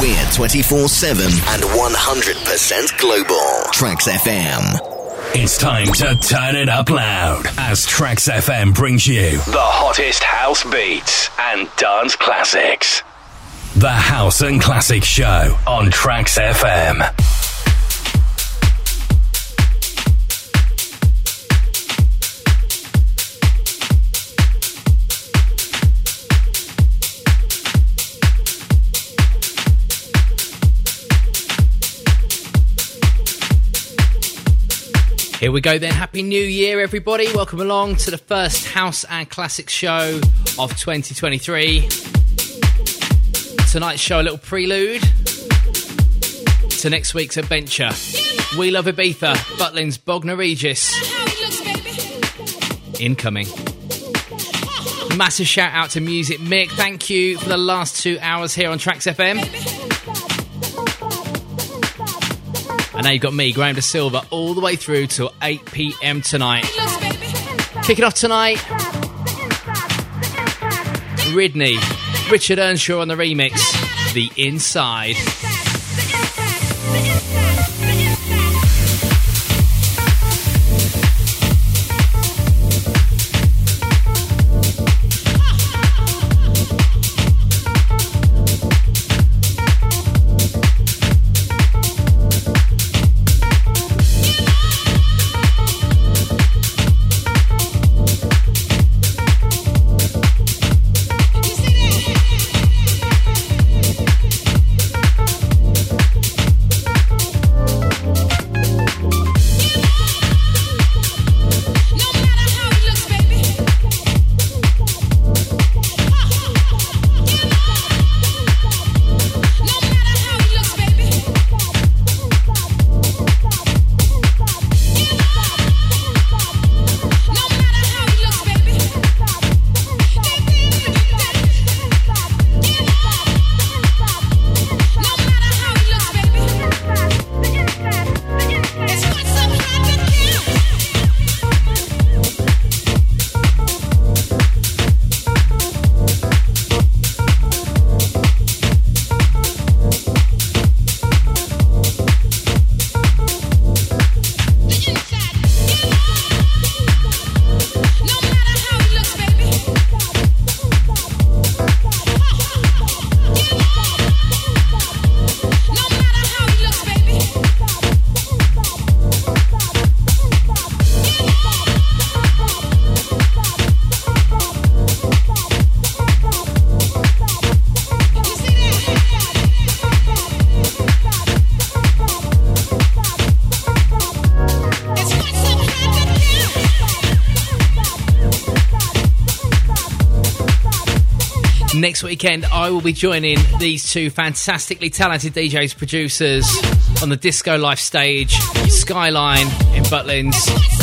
We're 24 7 and 100% global. Tracks FM. It's time to turn it up loud as Tracks FM brings you the hottest house beats and dance classics. The House and Classics Show on Tracks FM. Here we go then. Happy New Year, everybody. Welcome along to the first House and Classics show of 2023. Tonight's show, a little prelude to next week's adventure. We Love Ibiza, Butlins Bognor Regis. Incoming. Massive shout out to Music Mick. Thank you for the last two hours here on Tracks FM. And now you've got me, Graham De Silva, all the way through till 8 pm tonight. Kick it off tonight. Ridney, Richard Earnshaw on the remix, The Inside. Next weekend, I will be joining these two fantastically talented DJs, producers on the Disco Life stage, Skyline in Butlins.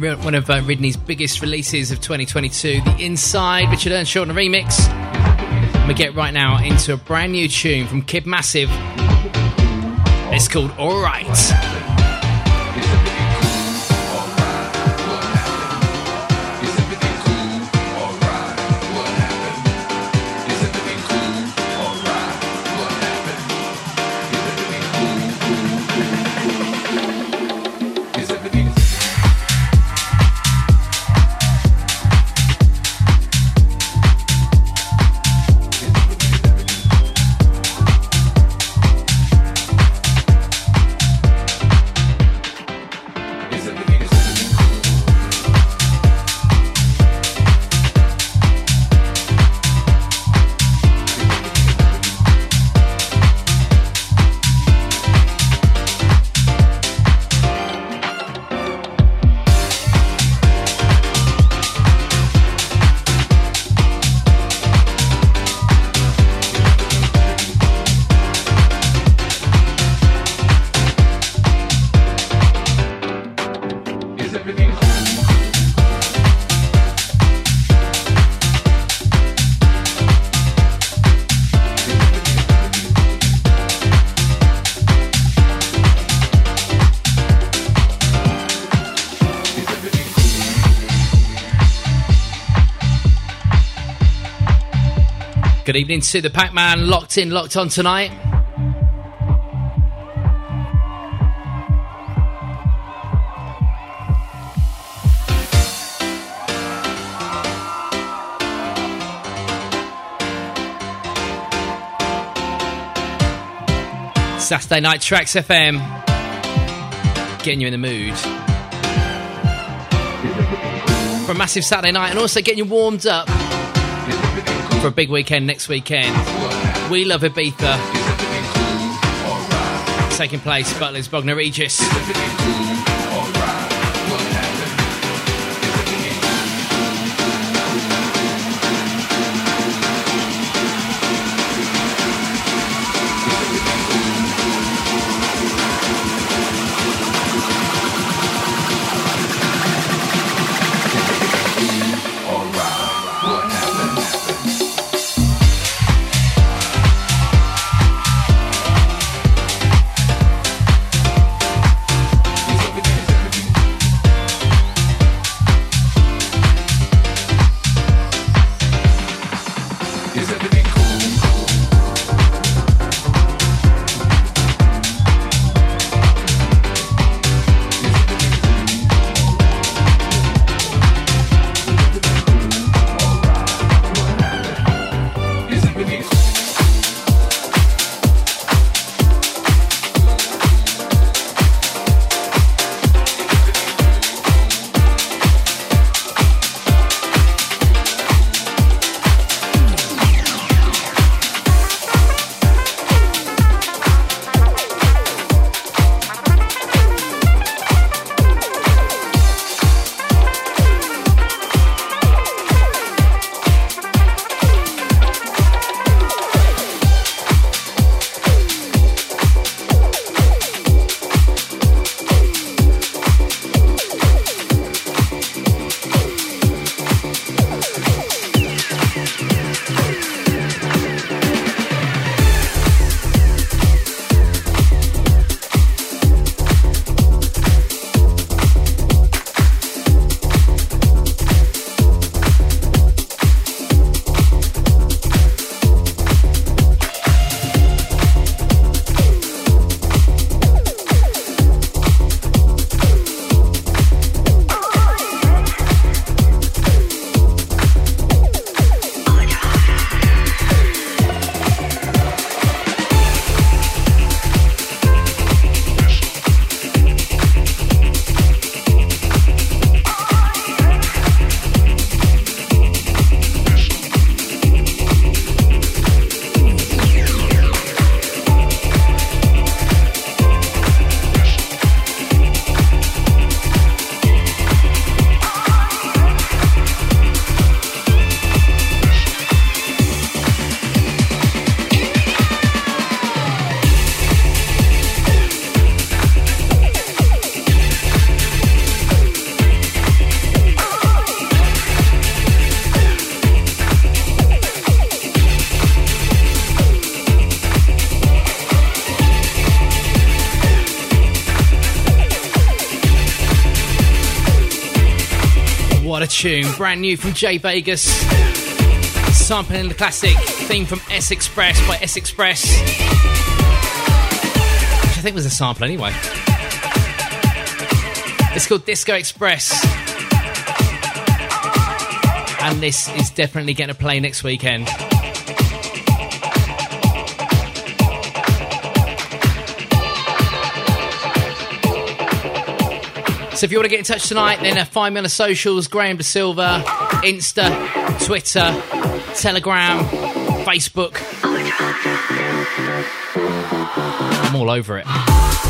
One of uh, Ridney's biggest releases of 2022, The Inside, Richard Earnshaw on a remix. And we get right now into a brand new tune from Kid Massive. It's called Alright. Good evening to the Pac Man locked in, locked on tonight. Saturday Night Tracks FM. Getting you in the mood. For a massive Saturday night and also getting you warmed up for a big weekend next weekend. We love Ibiza. Taking place, Butlins Bognor Regis. Tune, brand new from Jay Vegas. Sampling the classic theme from S Express by S Express. Which I think was a sample anyway. It's called Disco Express. And this is definitely getting a play next weekend. So if you want to get in touch tonight, then uh, find me on the socials Graham De Silva, Insta, Twitter, Telegram, Facebook. I'm all over it.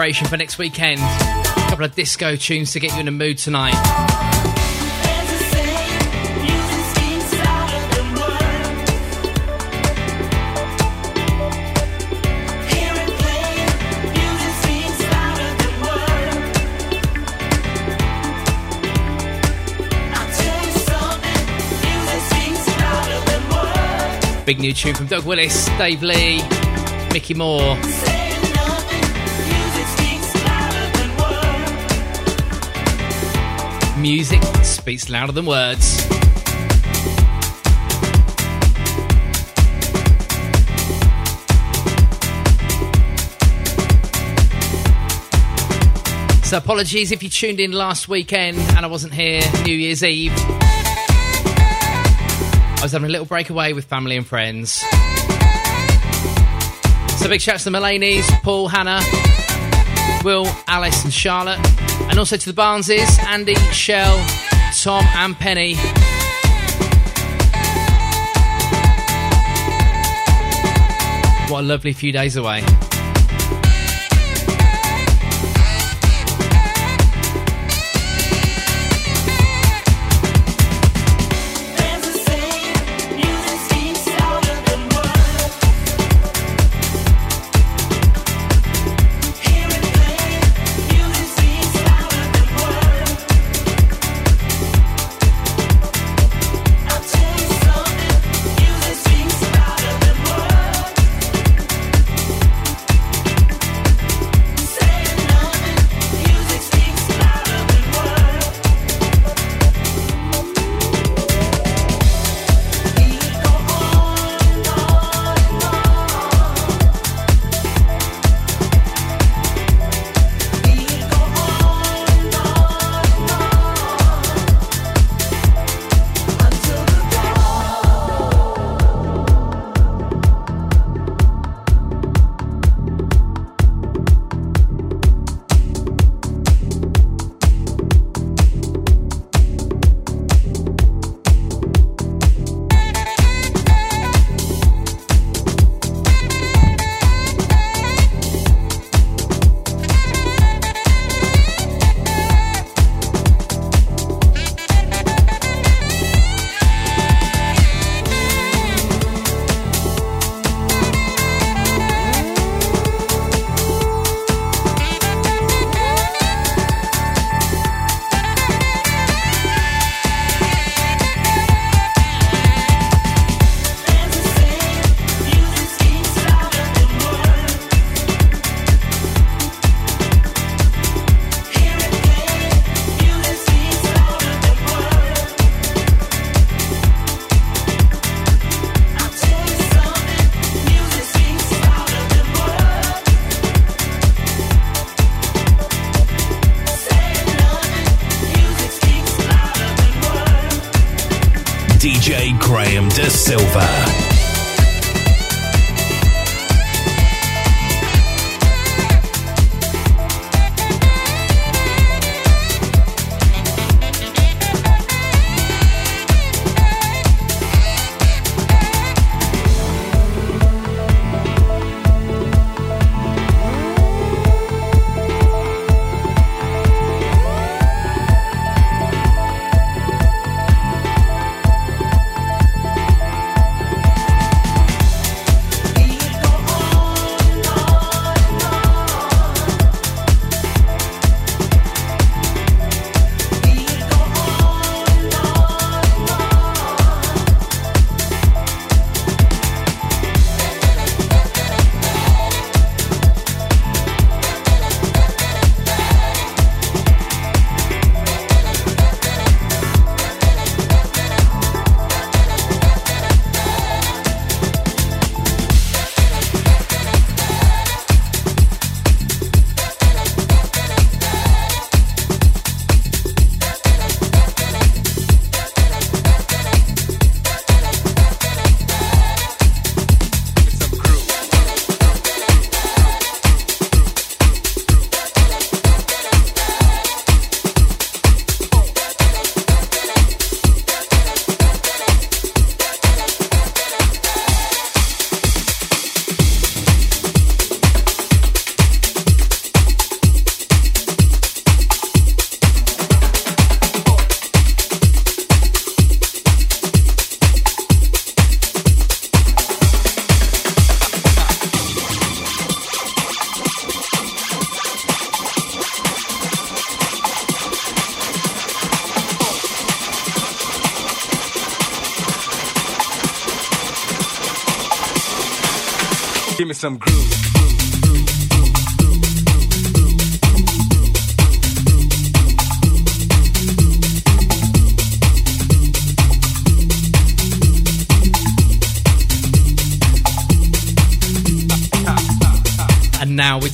Preparation for next weekend. A couple of disco tunes to get you in the mood tonight. Big new tune from Doug Willis, Dave Lee, Mickey Moore. Music speaks louder than words. So, apologies if you tuned in last weekend and I wasn't here New Year's Eve. I was having a little breakaway with family and friends. So, big shouts to the Mullaneys, Paul, Hannah, Will, Alice, and Charlotte. And also to the Barneses, Andy, Shell, Tom, and Penny. What a lovely few days away.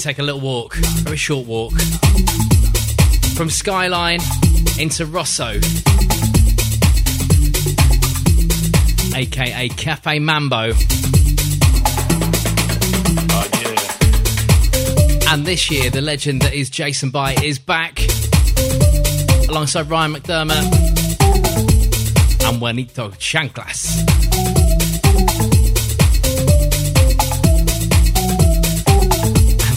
Take a little walk, a very short walk, from Skyline into Rosso, aka Cafe Mambo. And this year, the legend that is Jason Bite is back alongside Ryan McDermott and Juanito Chanclas.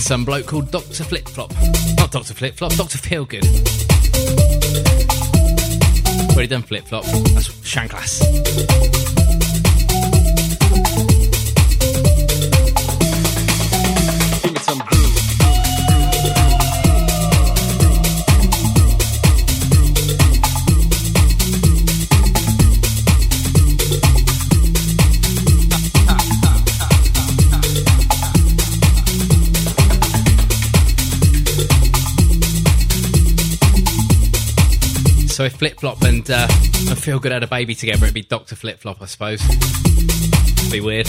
Some bloke called Dr. Flip Flop. Not Dr. Flip Flop, Dr. Feelgood. Already done Flip Flop. That's Chanclas. So if Flip Flop and uh, and Feel Good had a baby together, it'd be Doctor Flip Flop, I suppose. It'd Be weird.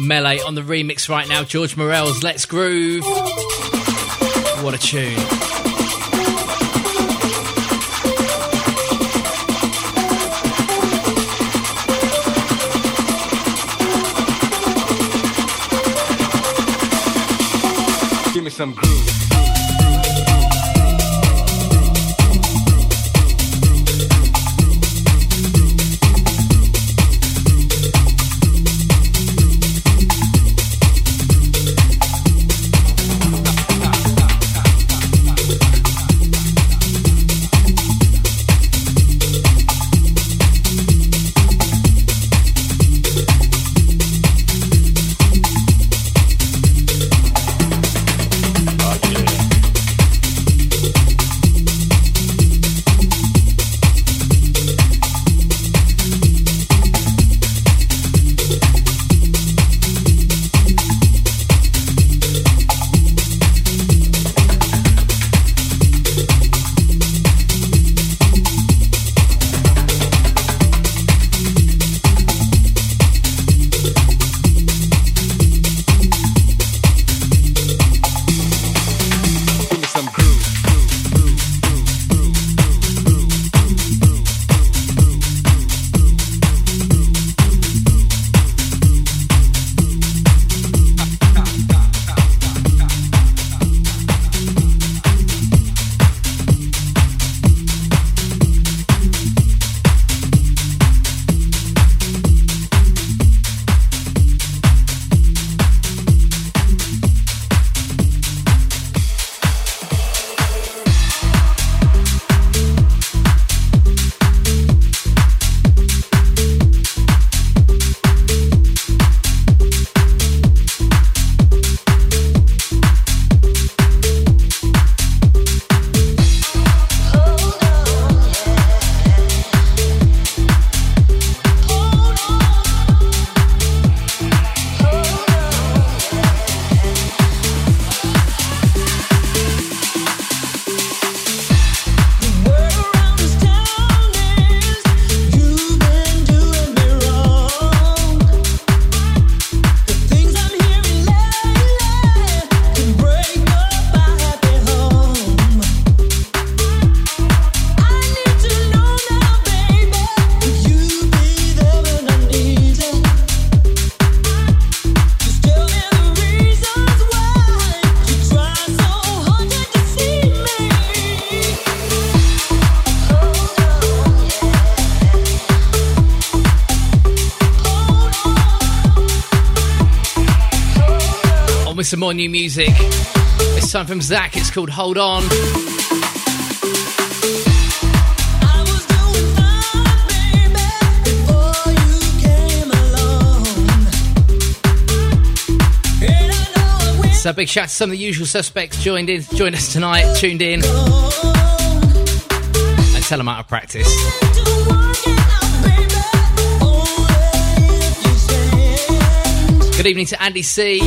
Melee on the remix right now. George Morel's Let's Groove. What a tune. Some groove. More new music. This time from Zach, it's called Hold On. So big shout to some of the usual suspects joined in, joined us tonight, tuned in, and tell them out of practice. Good evening to Andy C.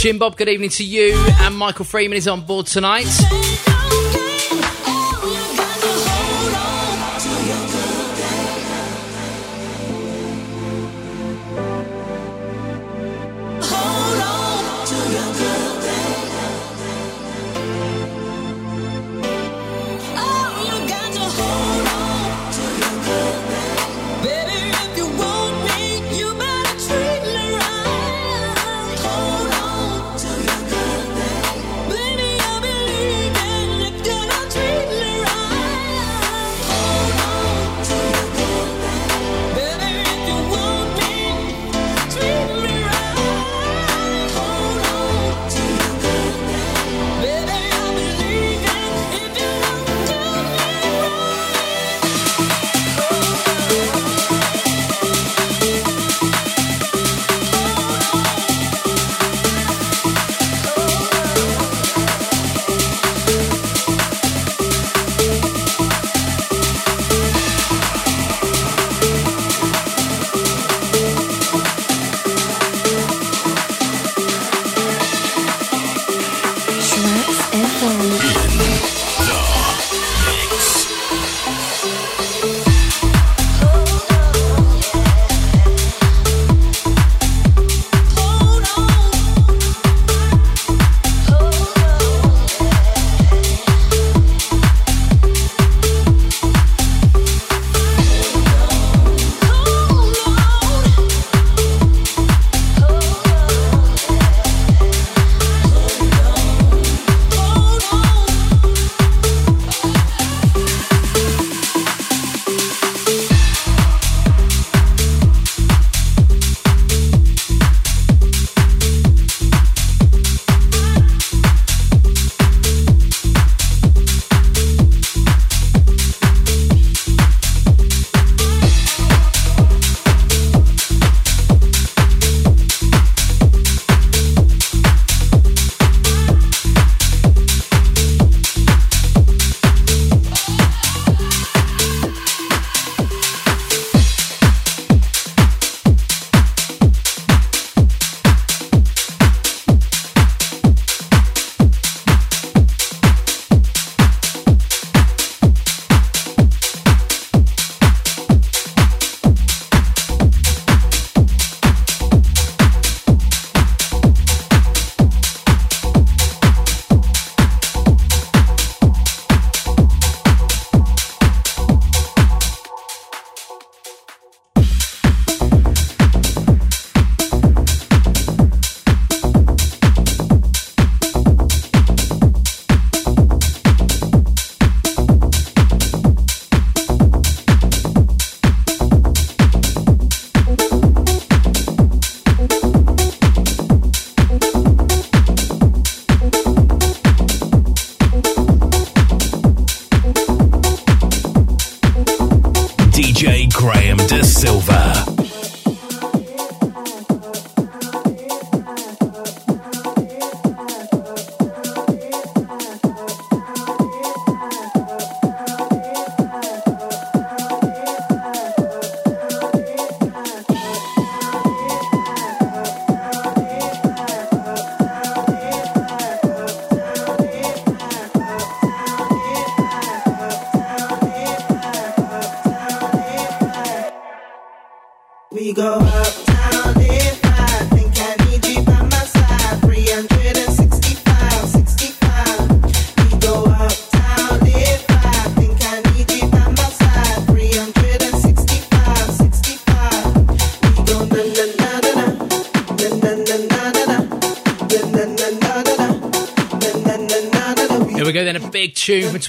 Jim Bob, good evening to you. And Michael Freeman is on board tonight.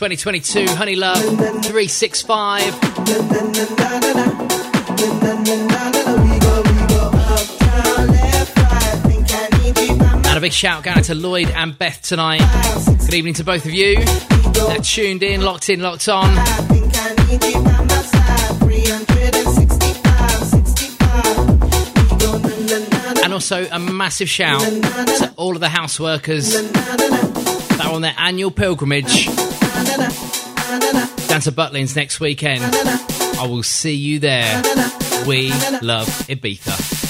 2022, Honey Love 365. And a big shout going out to Lloyd and Beth tonight. Good evening to both of you. That tuned in, locked in, locked on. And also a massive shout to all of the house workers that are on their annual pilgrimage down to Butlins next weekend. I will see you there. We love Ibiza.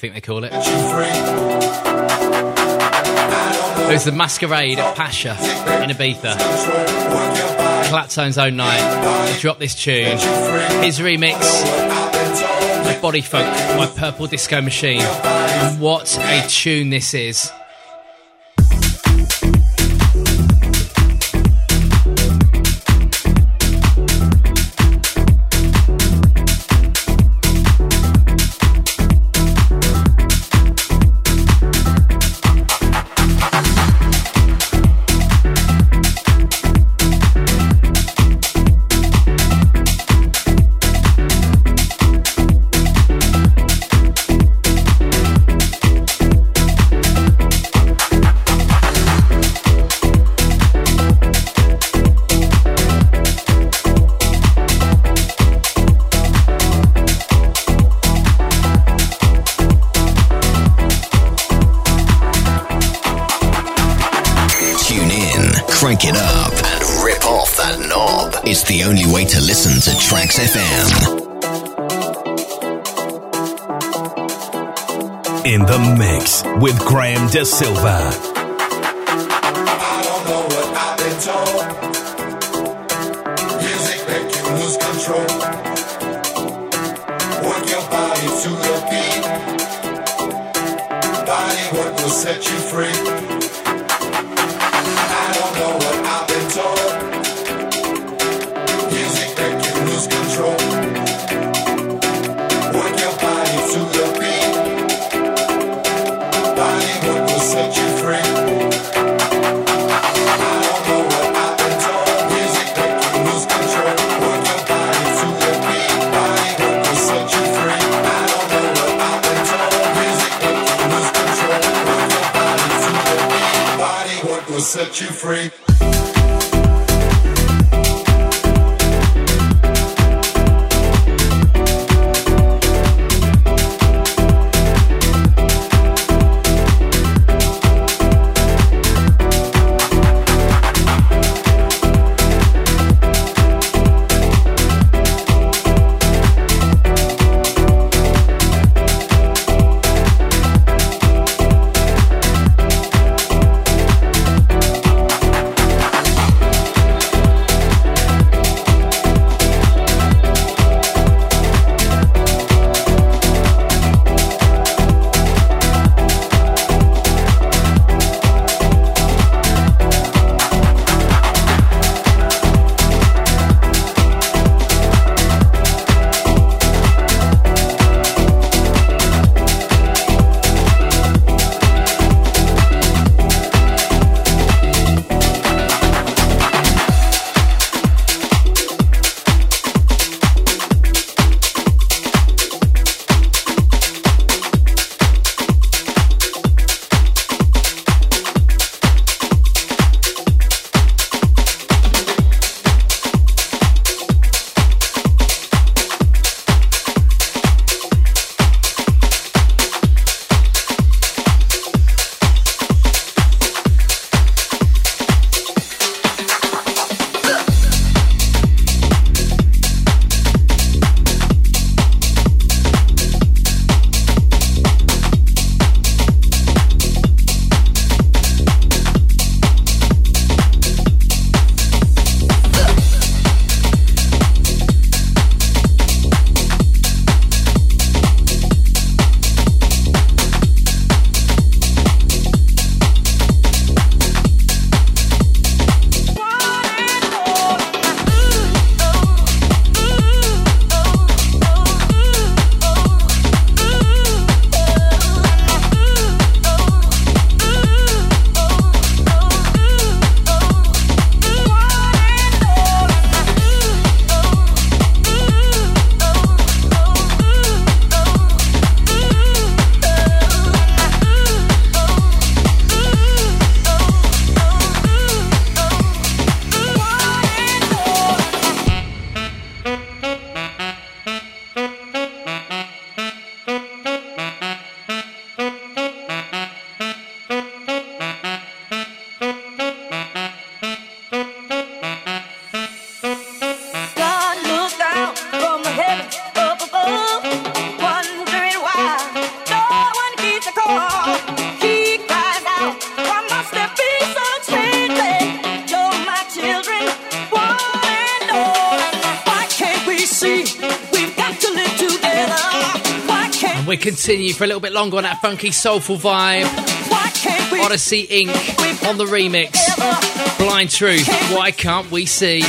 Think they call it. It was the masquerade at Pacha in Ibiza. Claptone's own night. Dropped this tune. His remix Body Funk by Purple Disco Machine. And what a tune this is. Mix with Graham De Silva. Work your body continue for a little bit longer on that funky soulful vibe. Odyssey Inc. on the remix. Blind Truth, why can't we see?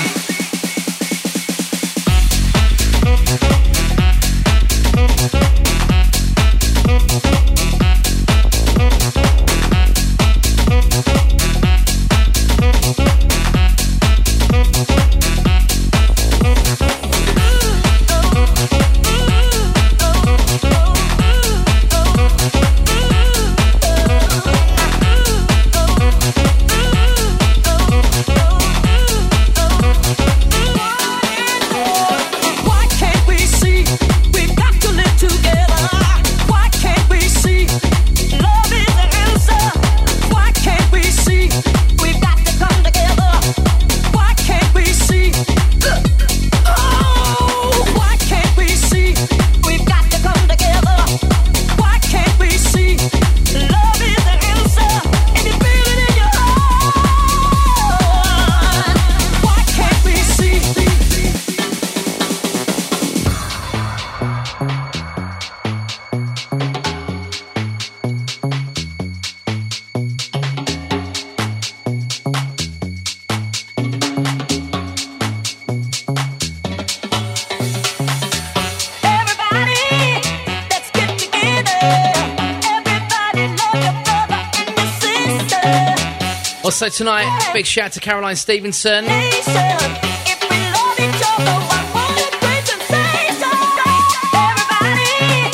Tonight, big shout to Caroline Stevenson.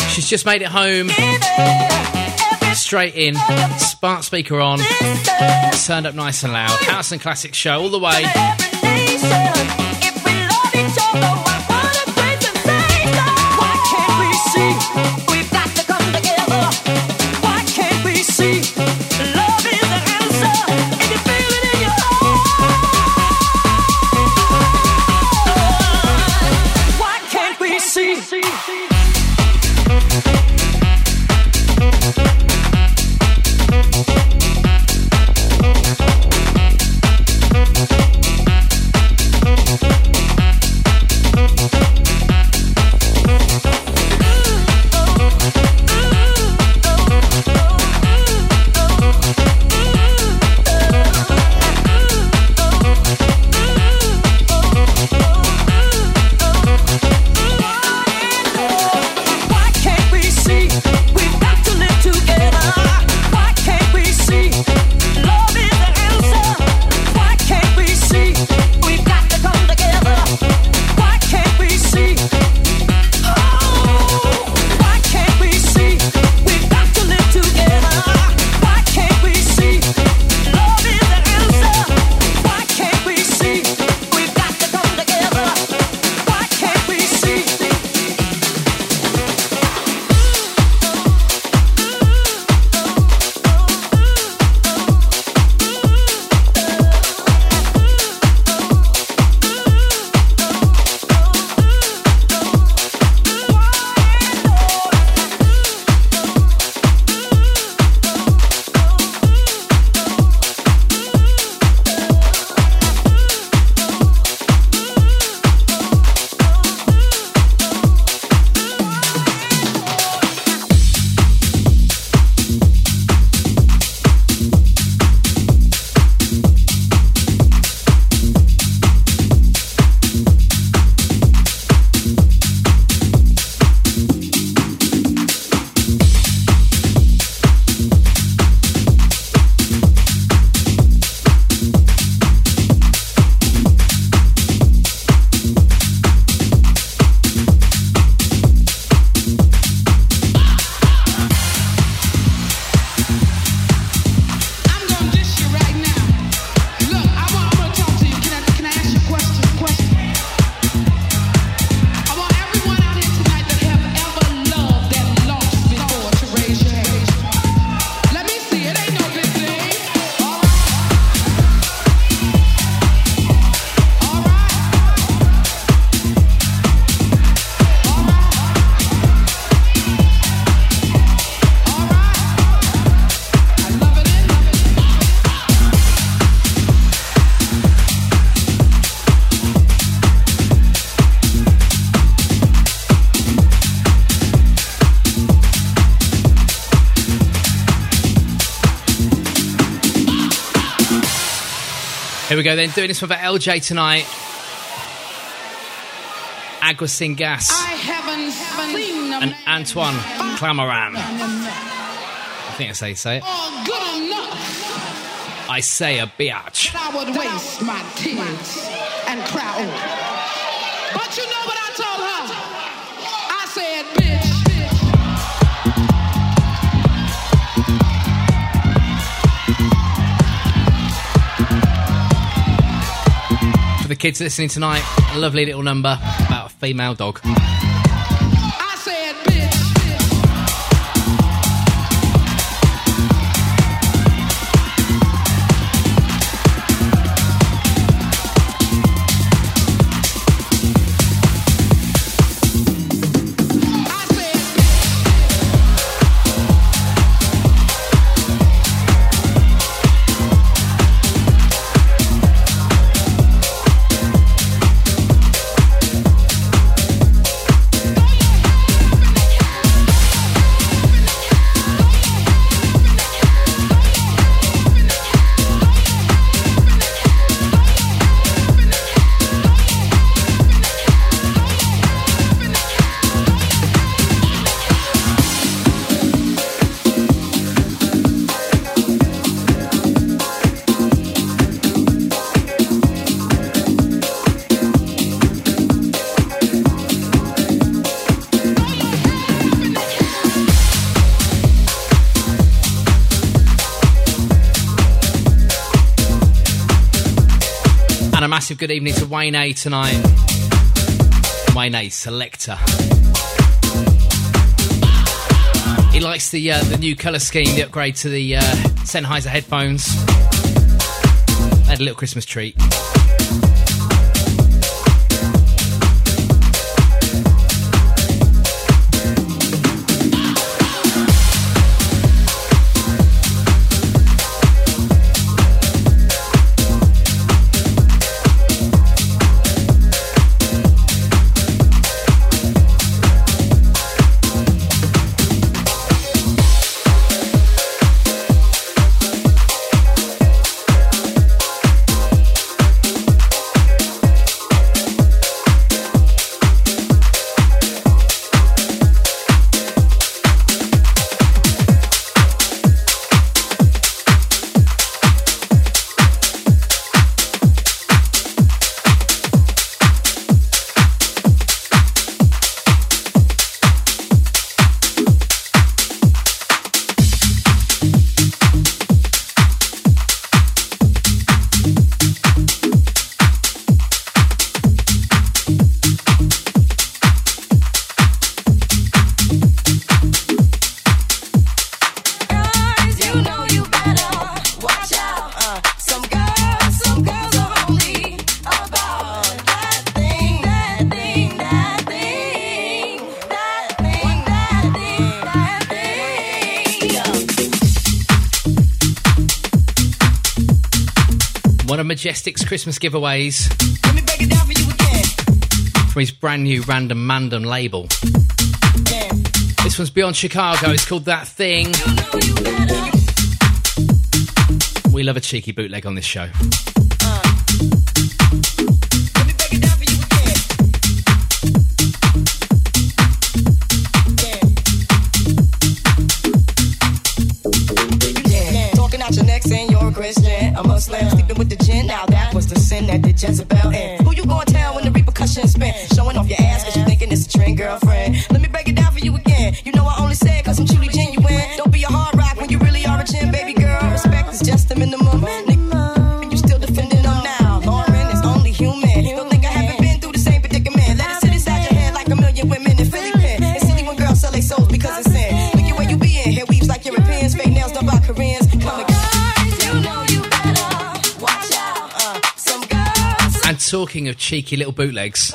She's just made it home. Straight in, smart speaker on, turned up nice and loud. House and Classic show all the way. Here we go then, doing this one for LJ tonight. Agua Sin Gas. I haven't, haven't seen and Antoine Clamaran. I think that's how you say it. Oh. I say a biatch. I would waste my tears the kids listening tonight, a lovely little number about a female dog. Massive good evening to Wayne A tonight. Wayne A, selector. He likes the uh, the new colour scheme, the upgrade to the uh, Sennheiser headphones. Had a little Christmas treat. Christmas giveaways from his brand new Random Mandem label. This one's Beyond Chicago. It's called That Thing. We love a cheeky bootleg on this show. Talking of cheeky little bootlegs,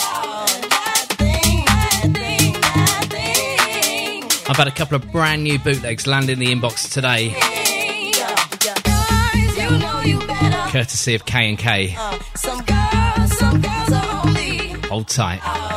I've had a couple of brand new bootlegs land in the inbox today. Courtesy of K and K. Hold tight.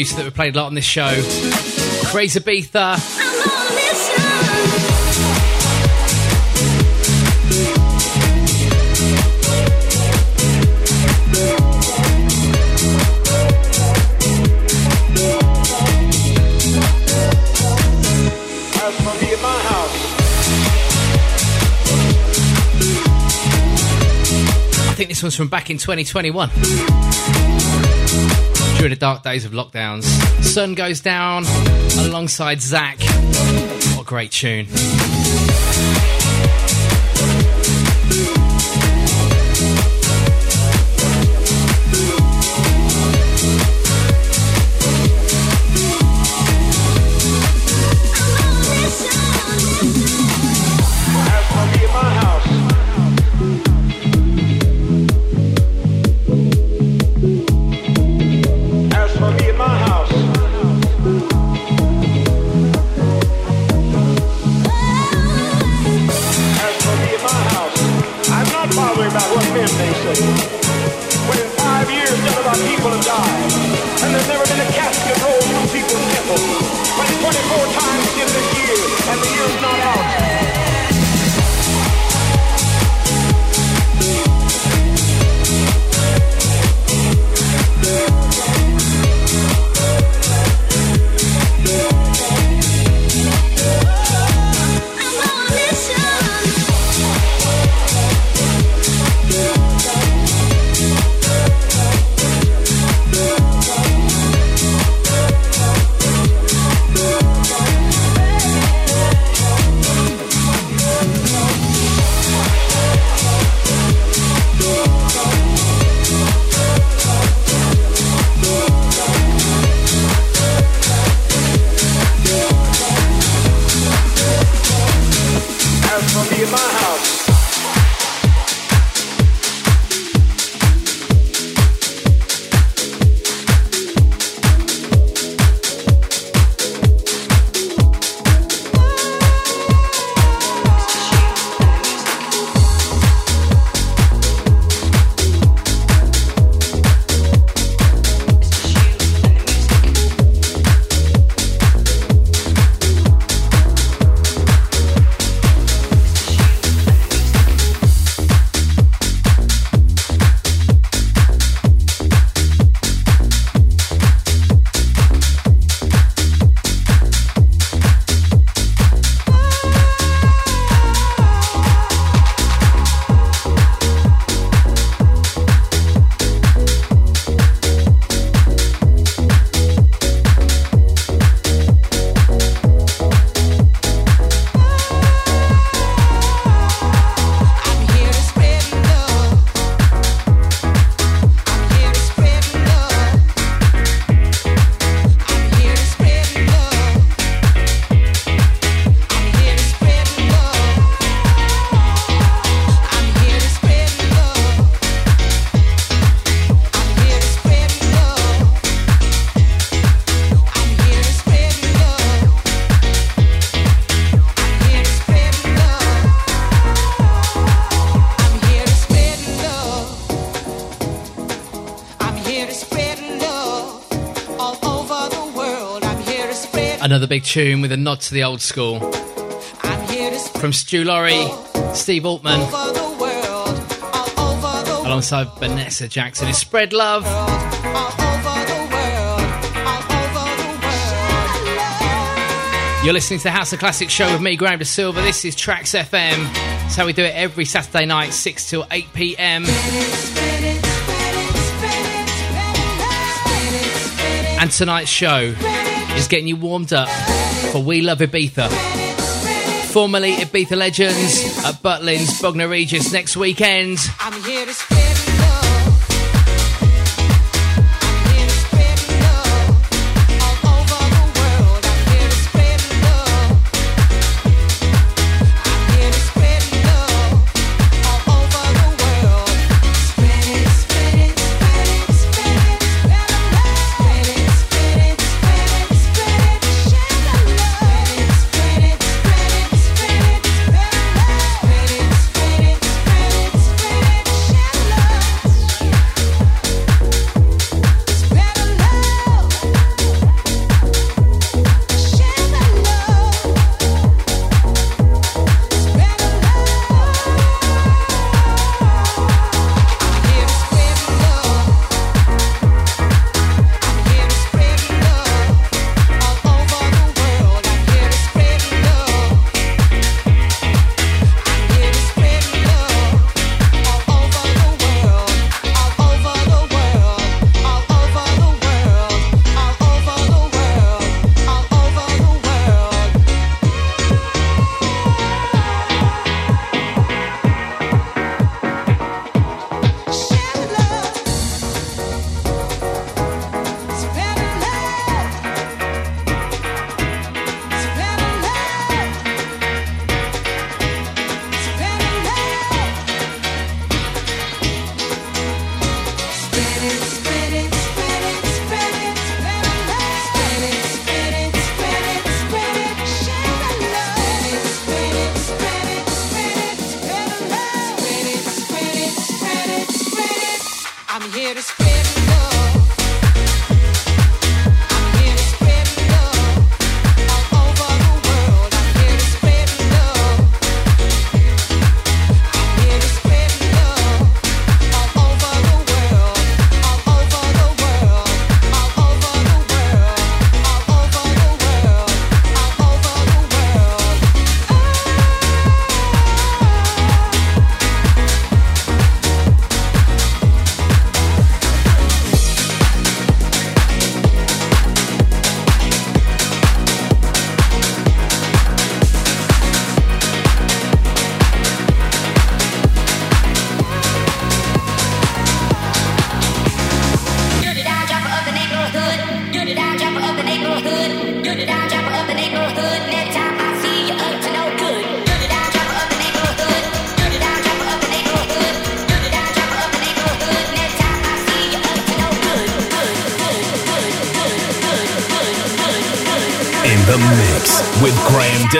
Producer that we played a lot on this show, Crazibiza. I think this one's from back in 2021 during the dark days of lockdowns. Sun goes down alongside Zach. What a great tune. Tune with a nod to the old school. From Stu Laurie, Steve Altman, alongside Vanessa Jackson, is Spread Love. You're listening to the House of Classics show with me, Graham De Silva. This is Tracks FM. It's how we do it every Saturday night, 6 till 8 pm. And tonight's show is getting you warmed up for We Love Ibiza. Formerly Ibiza Legends at Butlins, Bognor Regis next weekend.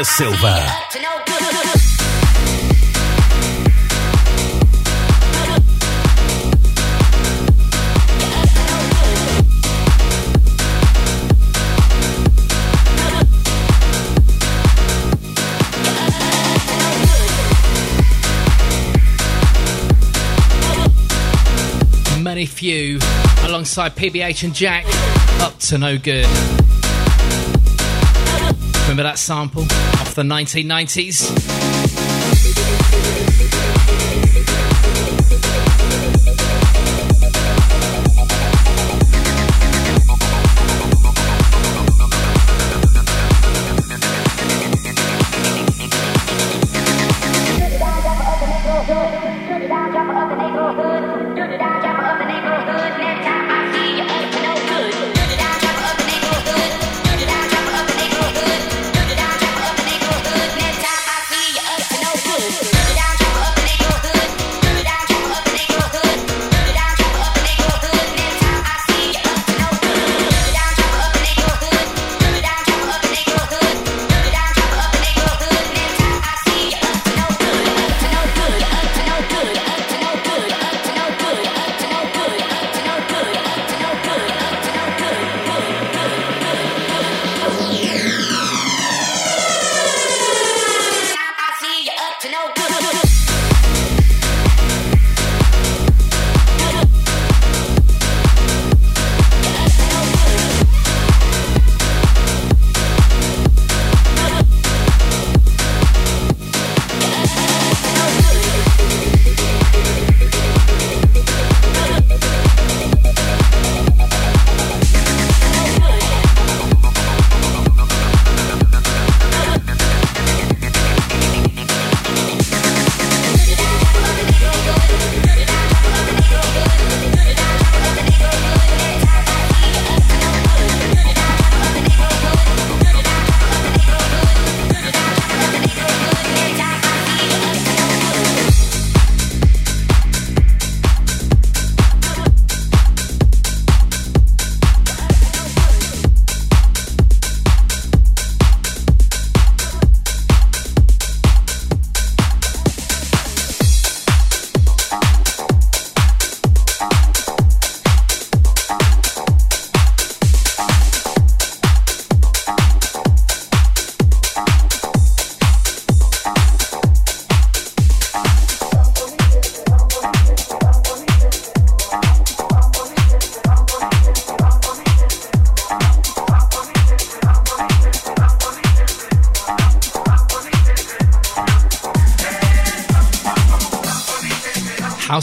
Da Silva. Money Few alongside PBH and Jack up to no good. Remember that sample off the 1990s?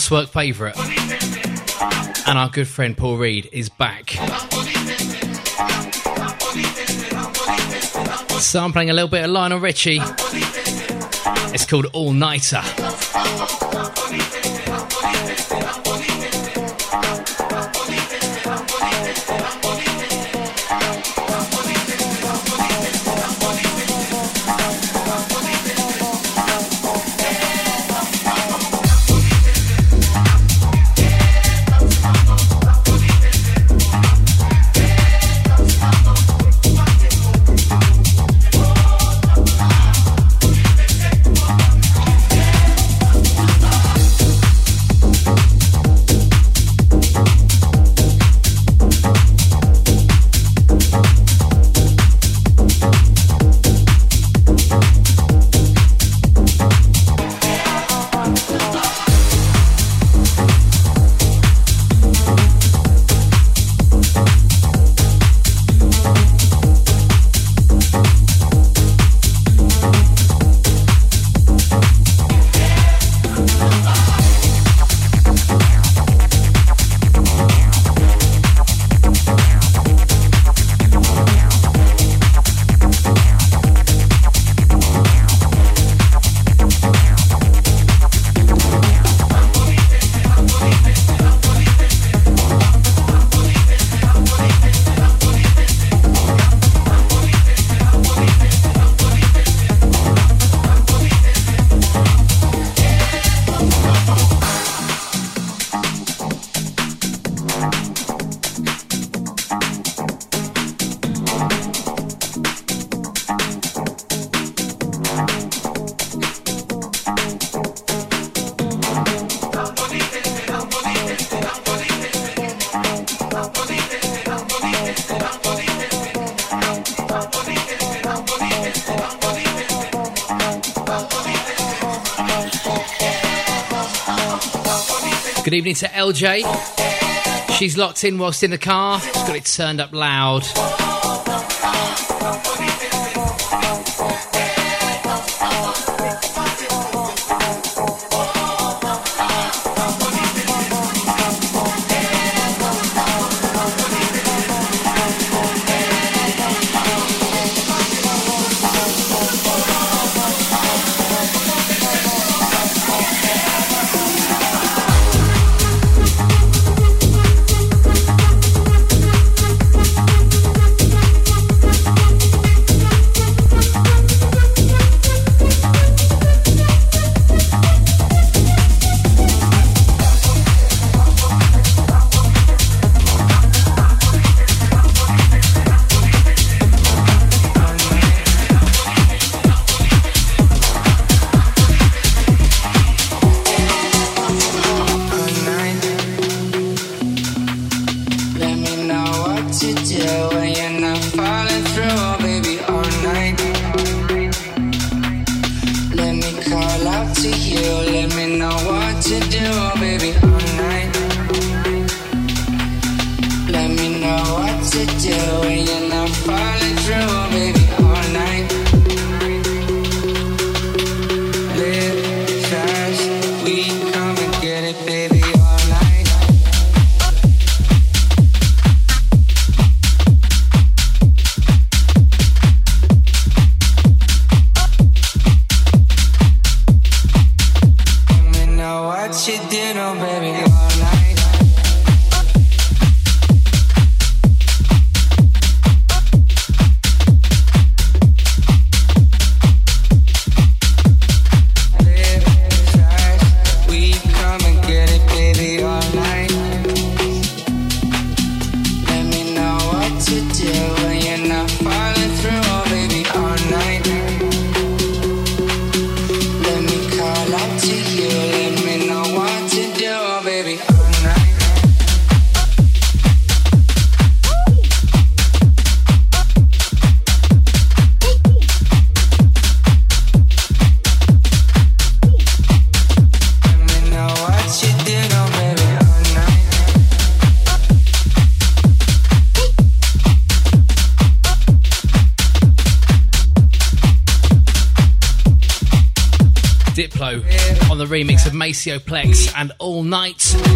Housework favourite. And our good friend Paul Reed is back. Playing a little bit of Lionel Richie. It's called All Nighter. LJ. She's locked in whilst in the car. She's got it turned up loud. Maceo Plex and All Night.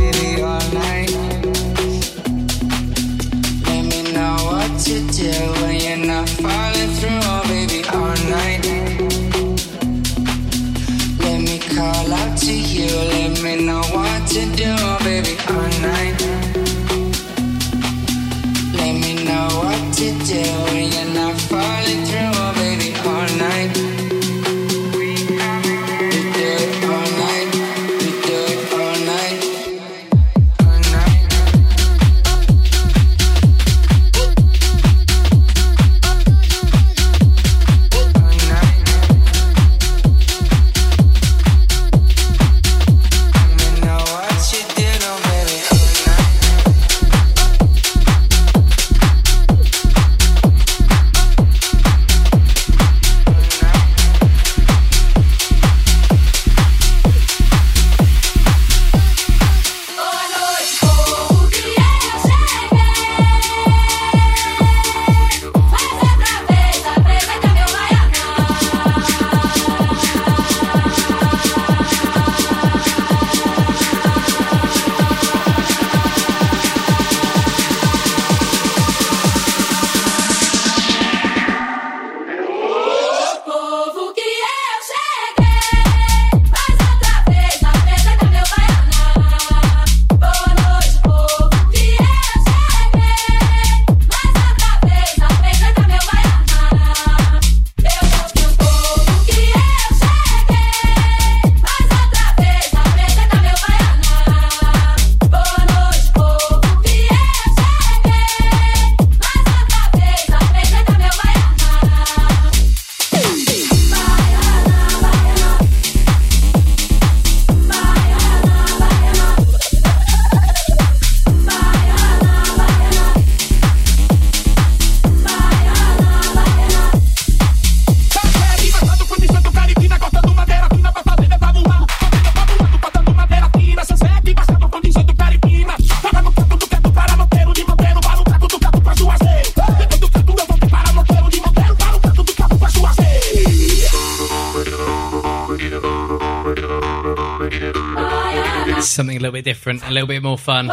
bit different, a little bit more fun.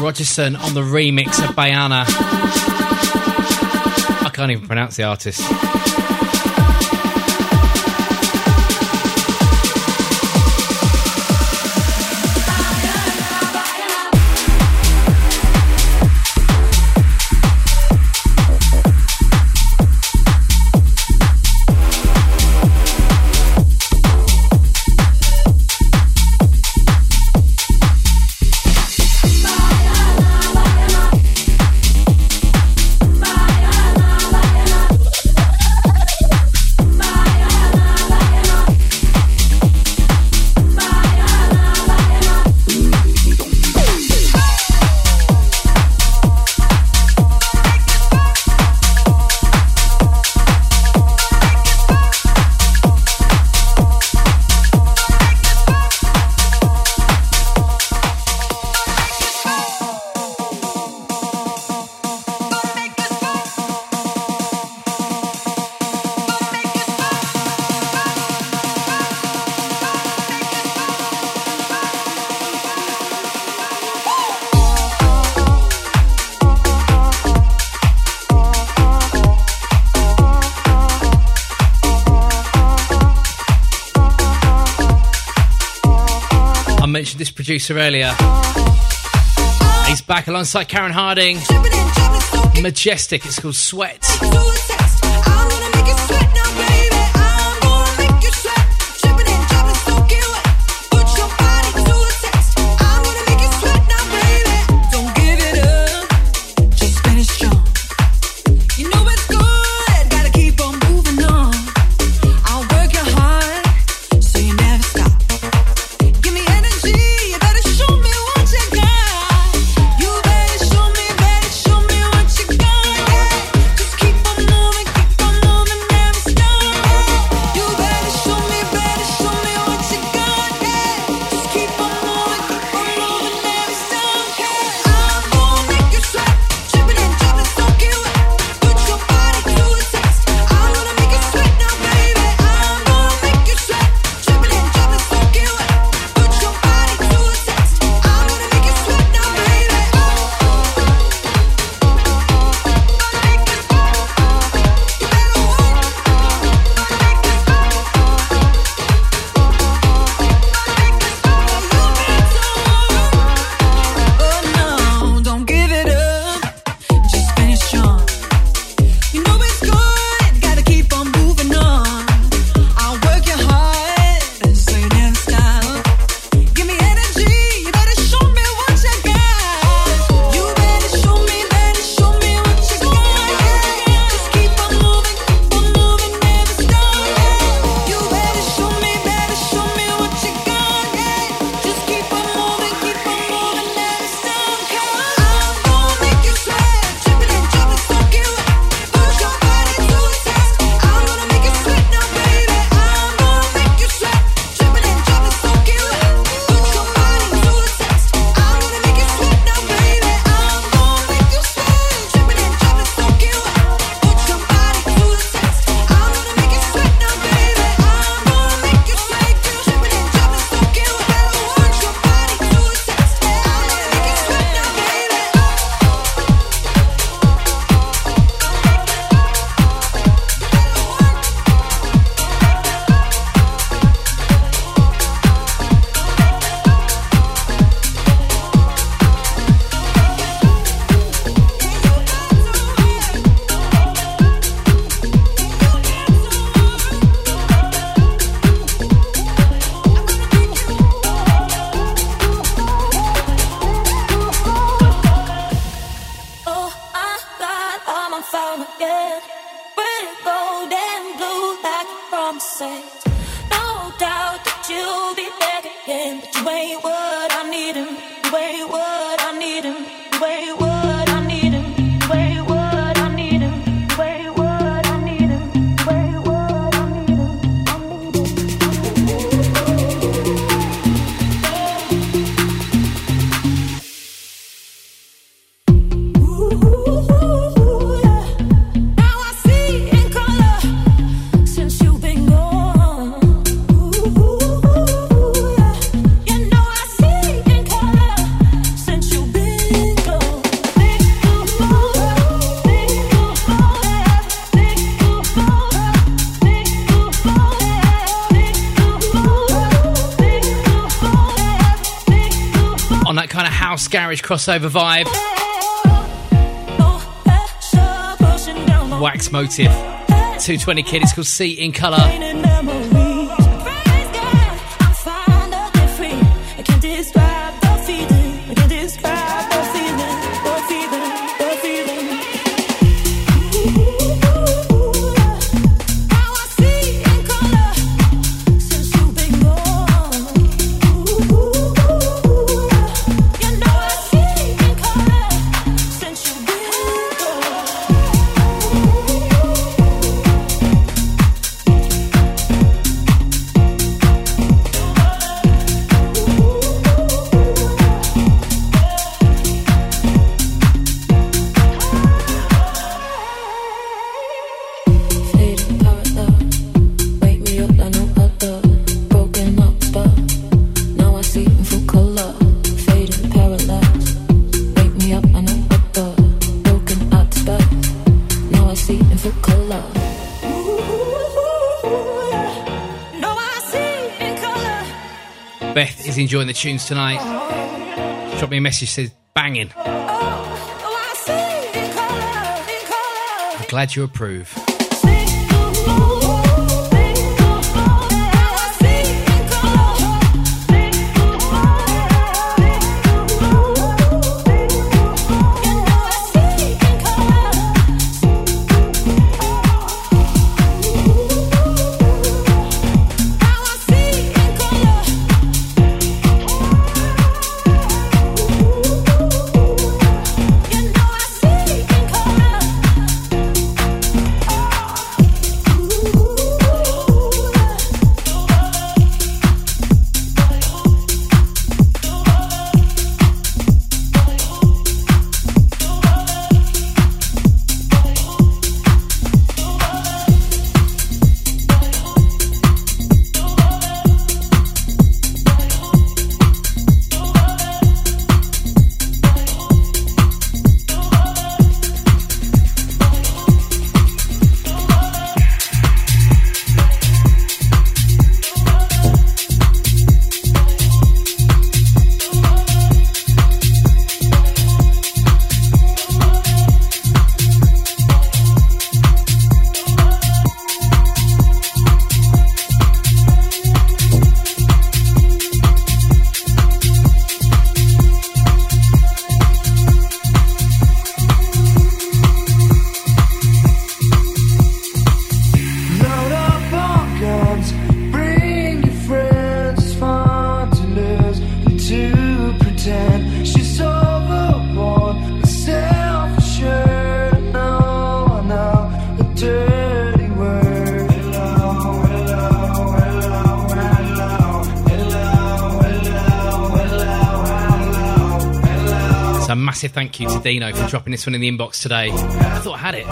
Rogerson on the remix of Bayana. I can't even pronounce the artist. introducer earlier. He's back alongside Karen Harding. Majestic, it's called Sweat. Crossover vibe. Wax Motif. 220 Kid, it's called Seat in Colour. Enjoying the tunes tonight. Drop me a message, says banging. I'm glad you approve. Dino for dropping this one in the inbox today. I thought I had it.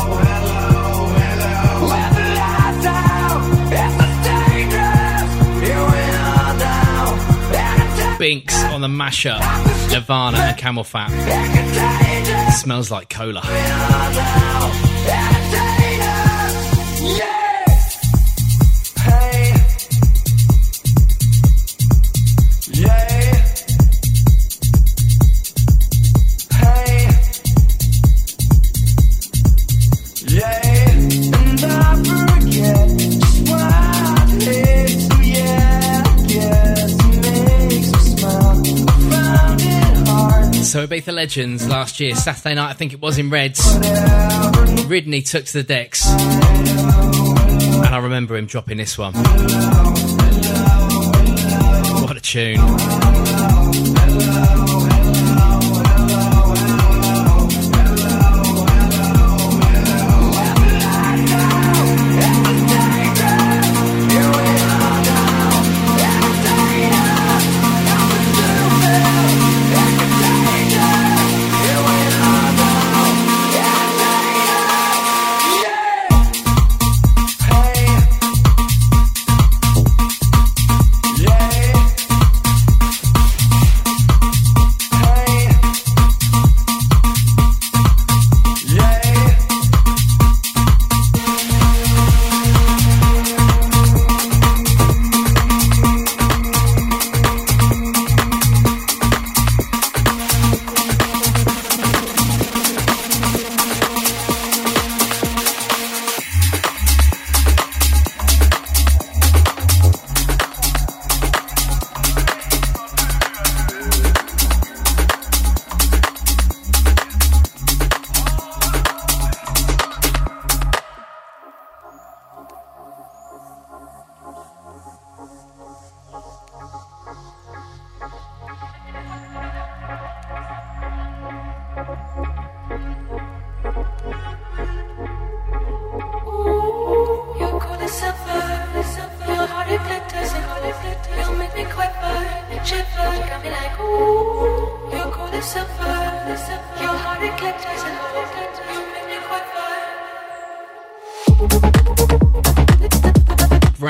Binks on the mashup, Nirvana and CamelPhat. Smells like cola. Ibiza Legends last year, Saturday night, I think it was in Reds. Ridney took to the decks. And I remember him dropping this one. What a tune.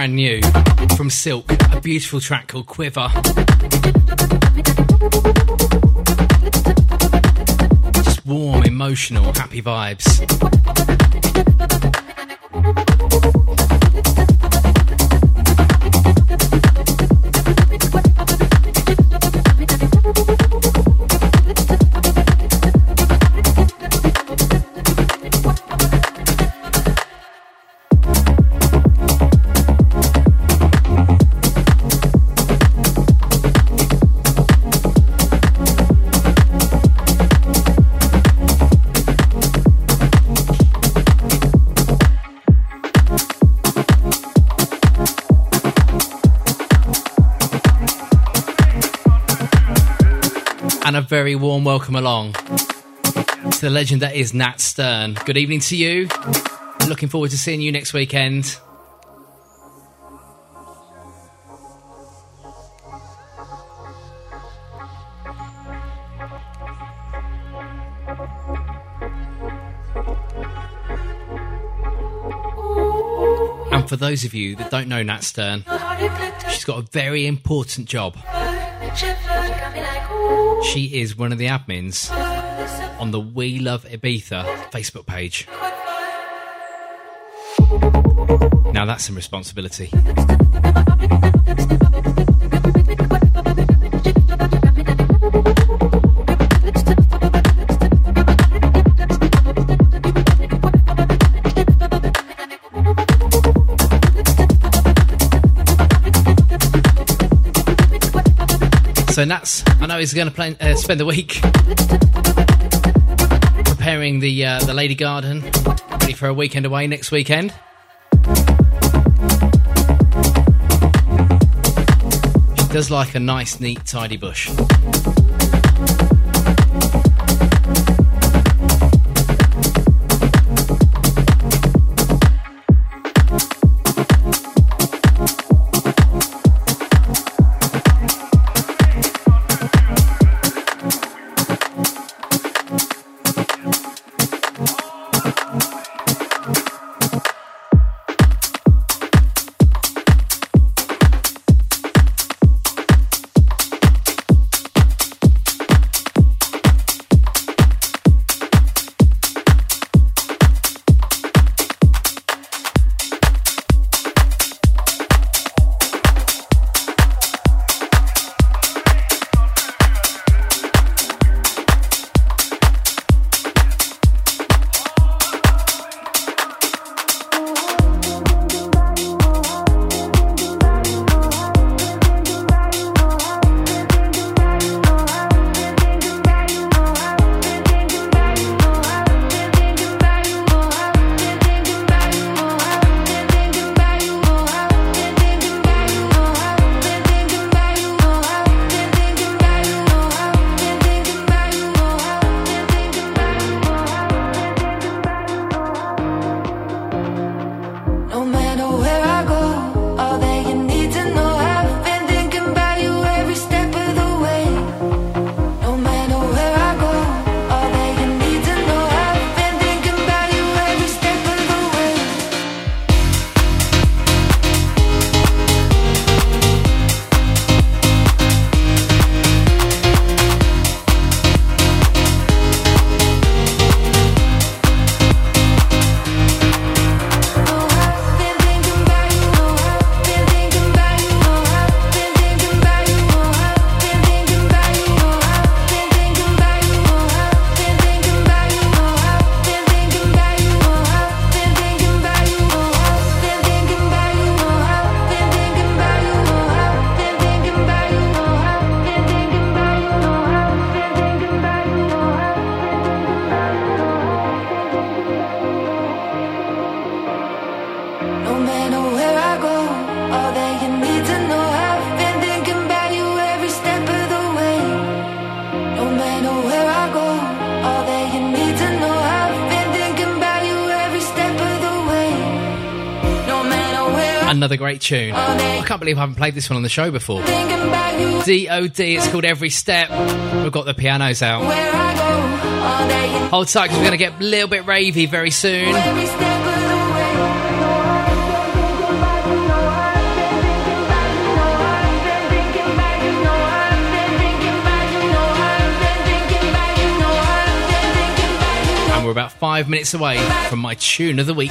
Brand new from Silk, a beautiful track called Quiver. Just warm, emotional, happy vibes. Very warm welcome along to the legend that is Nat Stern. Good evening to you. Looking forward to seeing you next weekend. And for those of you that don't know Nat Stern, she's got a very important job. She is one of the admins on the We Love Ibiza Facebook page. Now that's some responsibility. So Nats, I know he's going to uh, spend the week preparing the uh, the Lady Garden, ready for a weekend away next weekend. She does like a nice, neat, tidy bush. Great tune. I can't believe I haven't played this one on the show before. DOD, it's called Every Step. We've got the pianos out. Hold tight because we're going to get a little bit ravey very soon. We're about five minutes away from my tune of the week.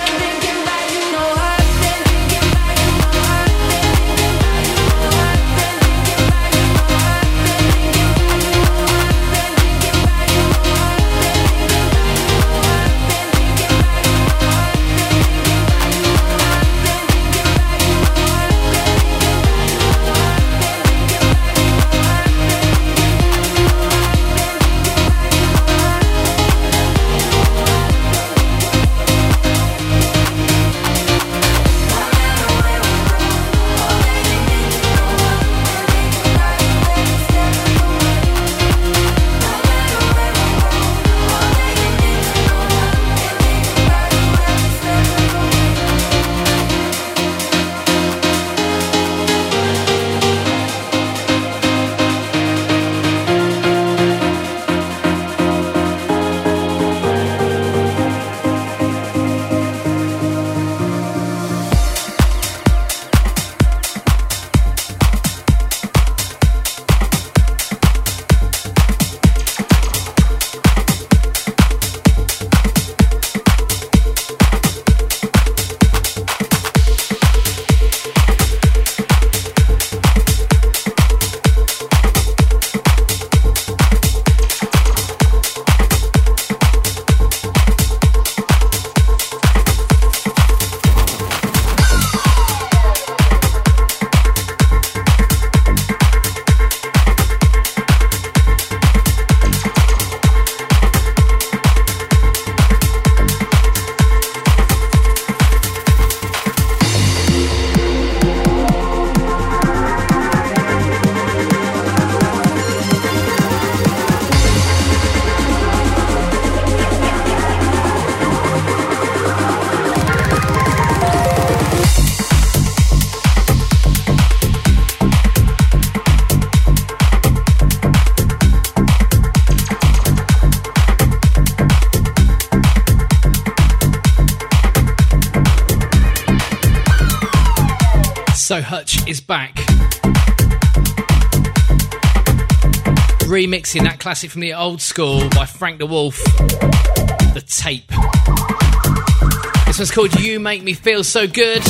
Classic from the old school by Frank the Wolf, The Tape. This one's called You Make Me Feel So Good.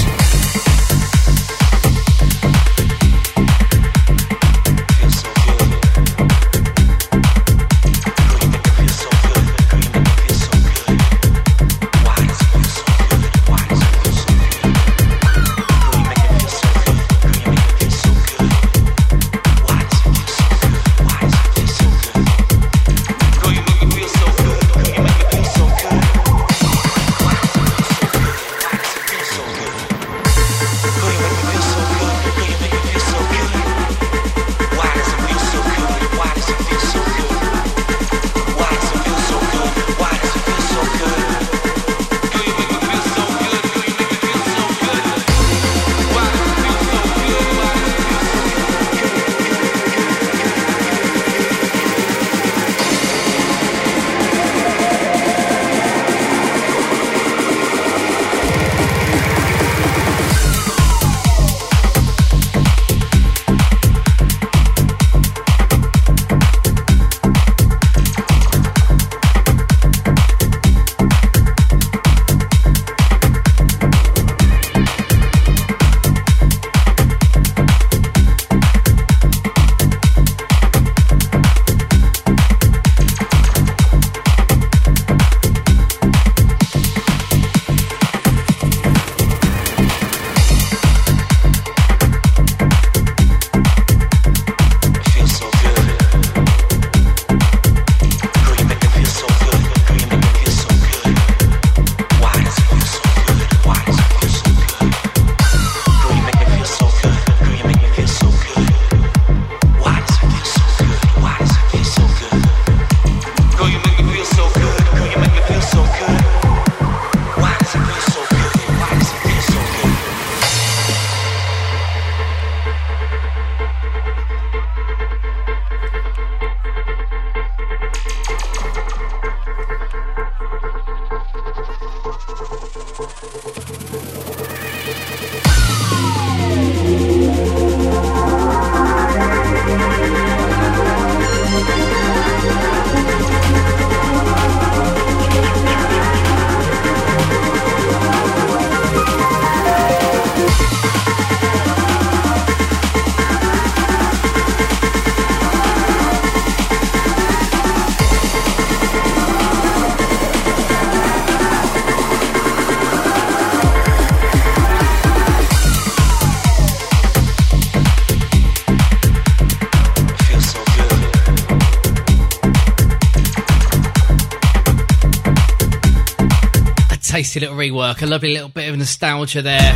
Tasty little rework, a lovely little bit of nostalgia there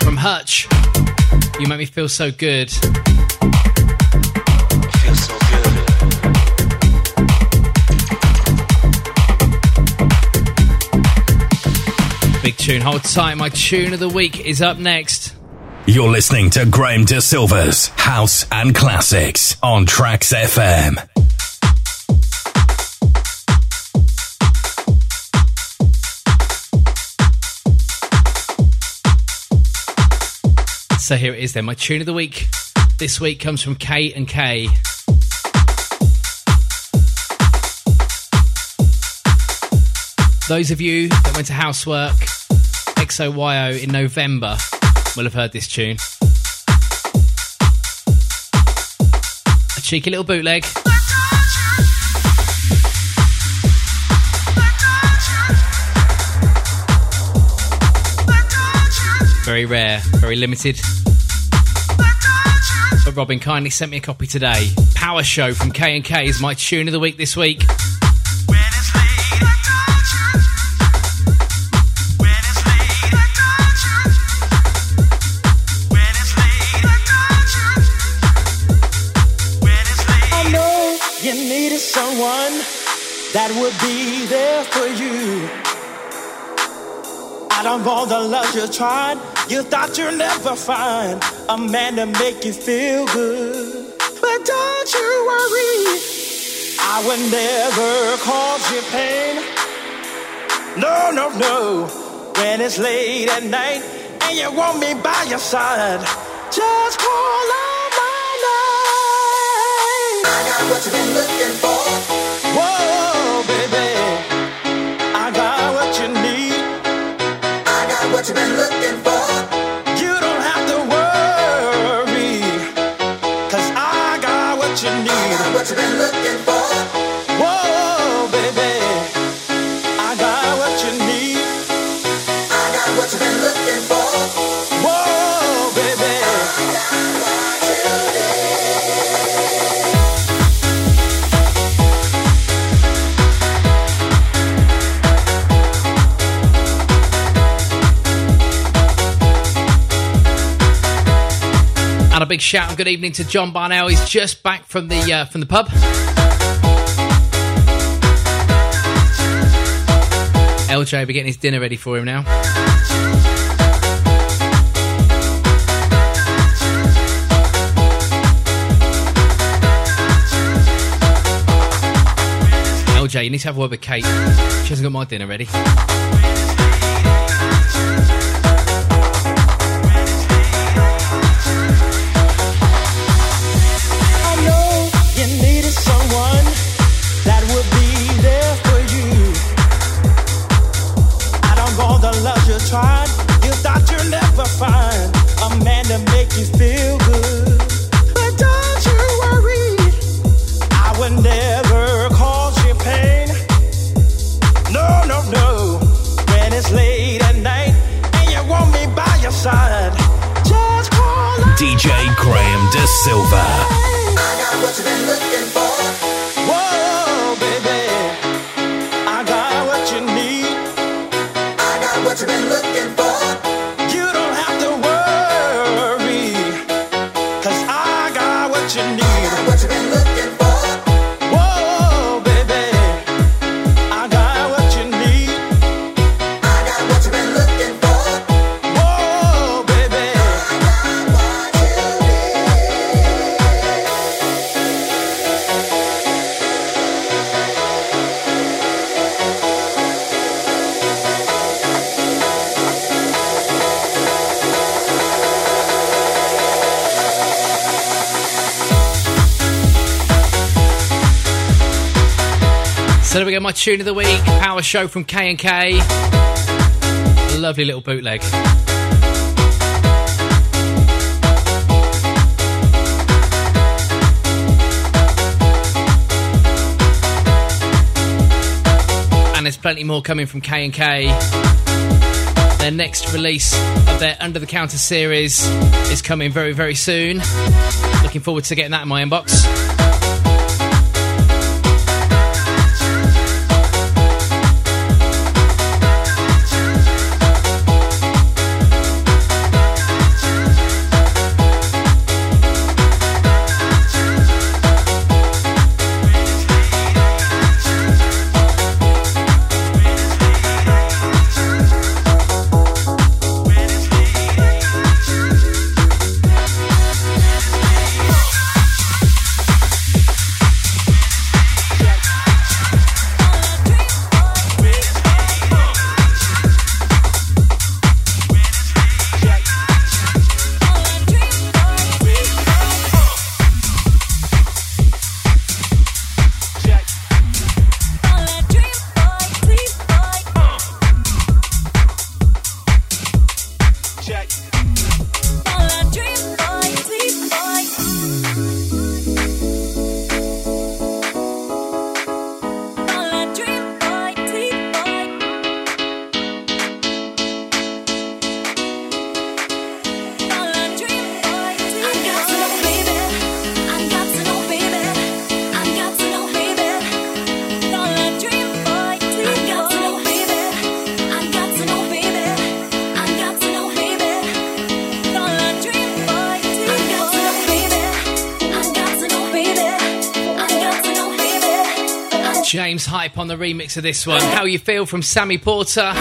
from Hutch. You make me feel so good. Feel so good. Big tune. Hold tight. My tune of the week is up next. You're listening to Graham De Silva's House and Classics on Tracks FM. So here it is then. My tune of the week this week comes from K and K. Those of you that went to housework XOYO in November will have heard this tune. A cheeky little bootleg. Very rare, very limited. But Robin kindly sent me a copy today. Power Show from K and K is my tune of the week this week. Of all the love you tried, you thought you'd never find a man to make you feel good. But don't you worry, I would never cause you pain. No, no, no. When it's late at night and you want me by your side, just call out my name. I got what you've been looking for. Big shout and good evening to John Barnell. He's just back from the uh, from the pub. LJ will be getting his dinner ready for him now. LJ, you need to have a word with Kate. She hasn't got my dinner ready. My tune of the week, power show from K and K. Lovely little bootleg. And there's plenty more coming from K and K. Their next release of their Under the Counter series is coming very, very soon. Looking forward to getting that in my inbox. Hype on the remix of this one. How You Feel from Sammy Porter.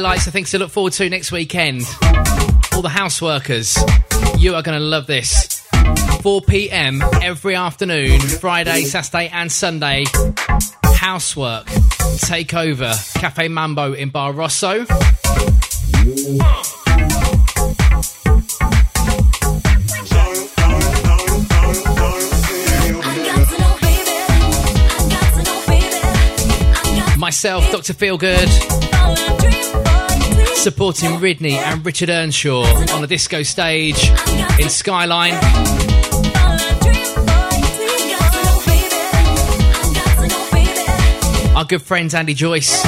Highlights of things to look forward to next weekend. All the house workers, you are going to love this. 4 pm every afternoon, Friday, Saturday, and Sunday. Housework take over Cafe Mambo in Bar Rosso. Myself, Dr. Feelgood, supporting Ridney and Richard Earnshaw on a disco stage in Skyline. Our good friends Andy Joyce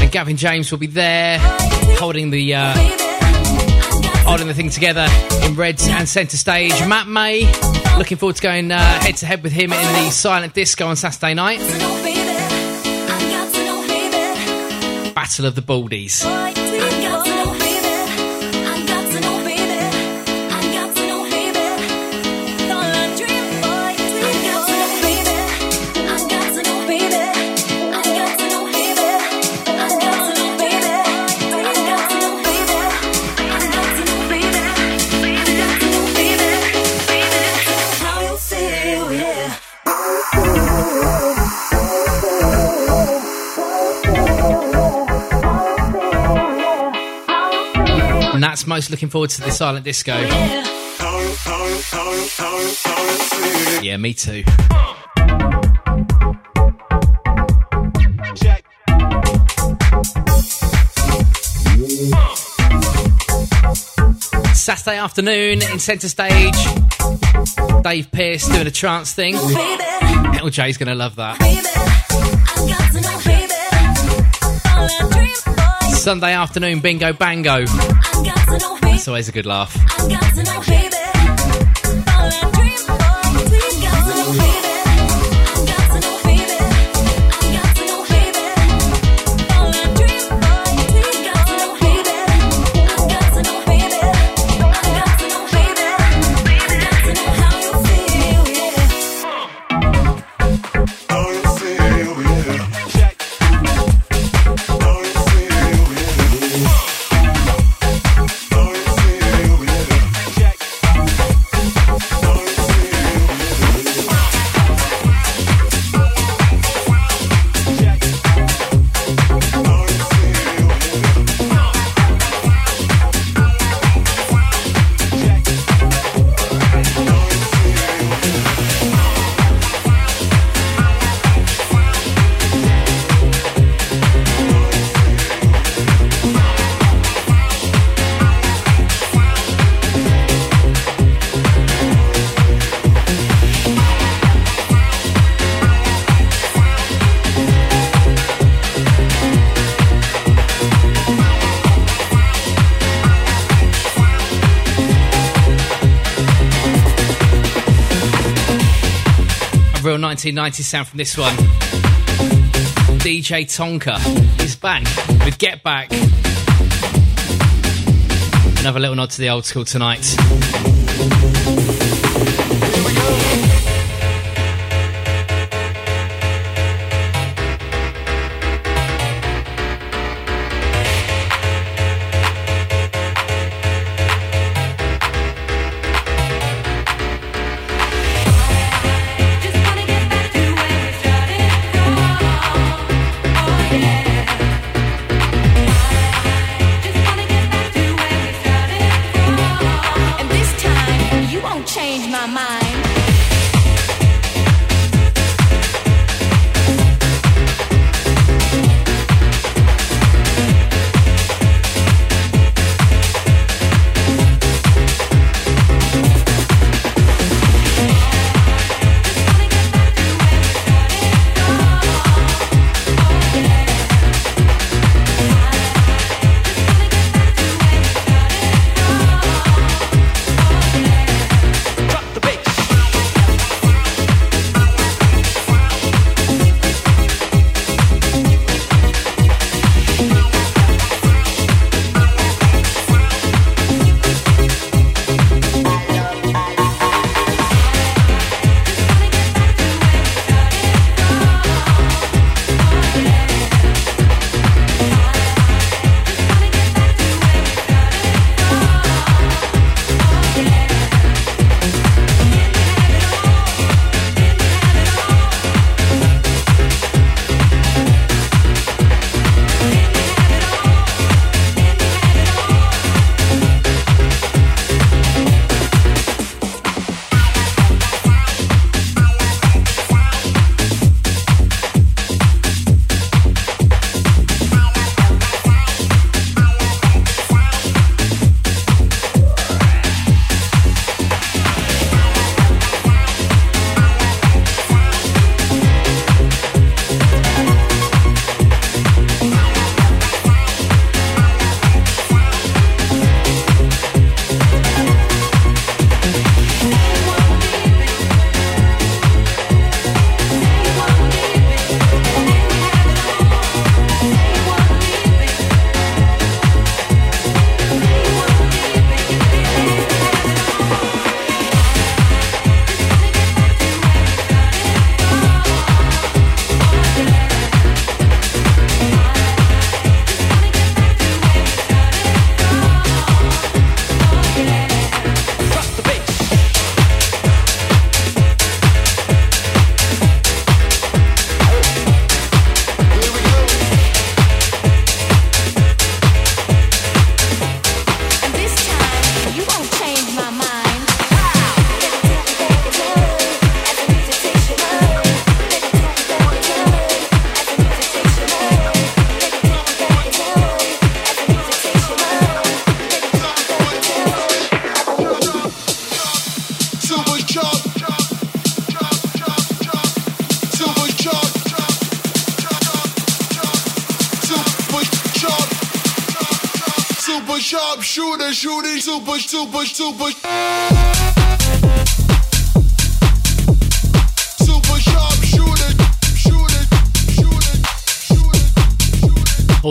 and Gavin James will be there, holding the uh, holding the thing together in Reds and Centre Stage. Matt May, looking forward to going uh, head to head with him in the Silent Disco on Saturday night. Battle of the Baldies. That's most looking forward to the Silent Disco. Yeah, me too. Saturday afternoon in centre stage. Dave Pearce doing a trance thing. LJ's going to love that. Sunday afternoon bingo bango. It's always a good laugh. A real 1990s sound from this one. DJ Tonka is back with Get Back. Another little nod to the old school tonight.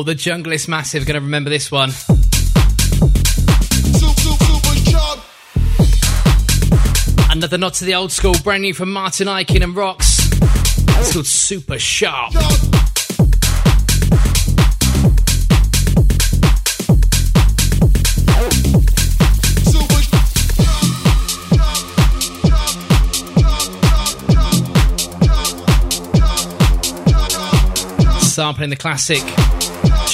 The junglist massive going to remember this one. Another nod to the old school, brand new from Martin Ikin and Rocks. It's called Super sharp. Sampling the classic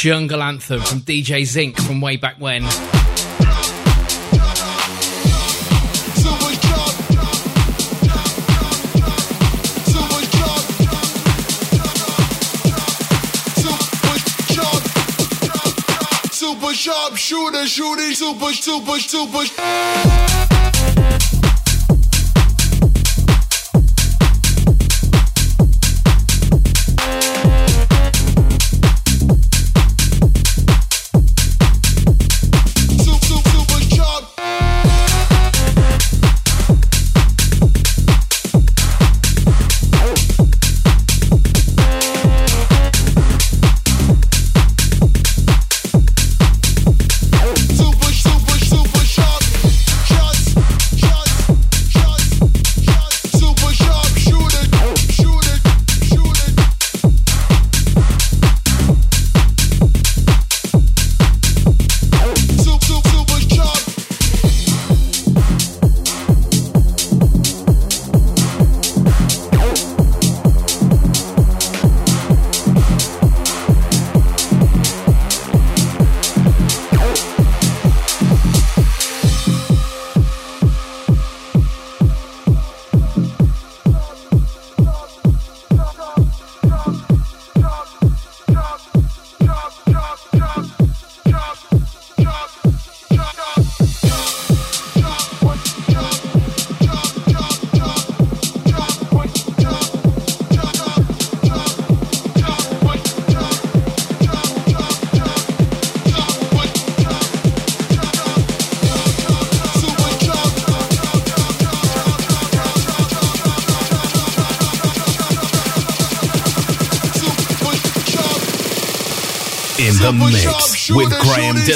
Jungle Anthem from DJ Zinc from way back when. Super sharp. Shooter, shooting super, super. Super,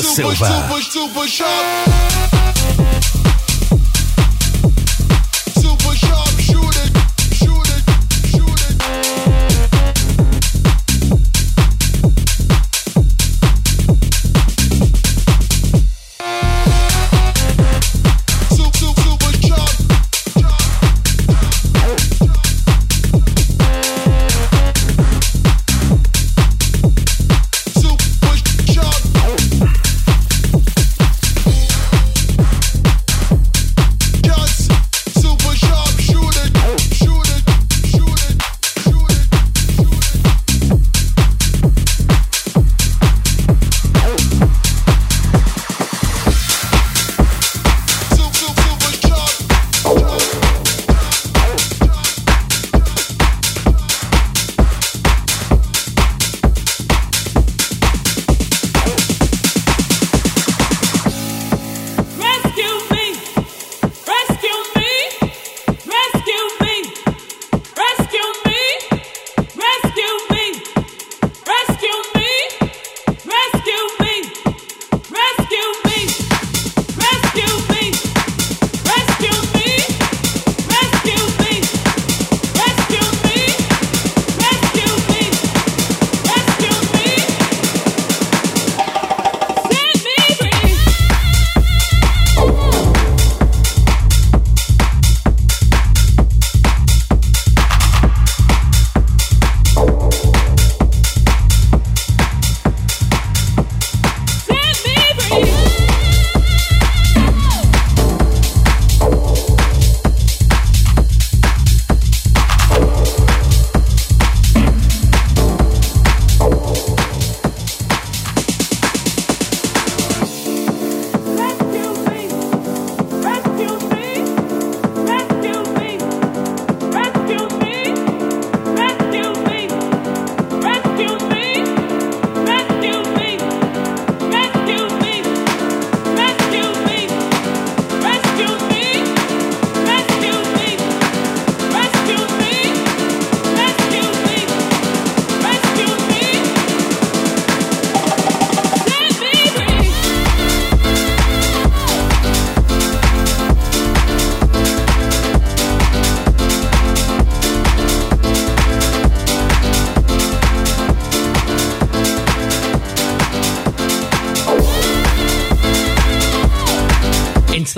Graham De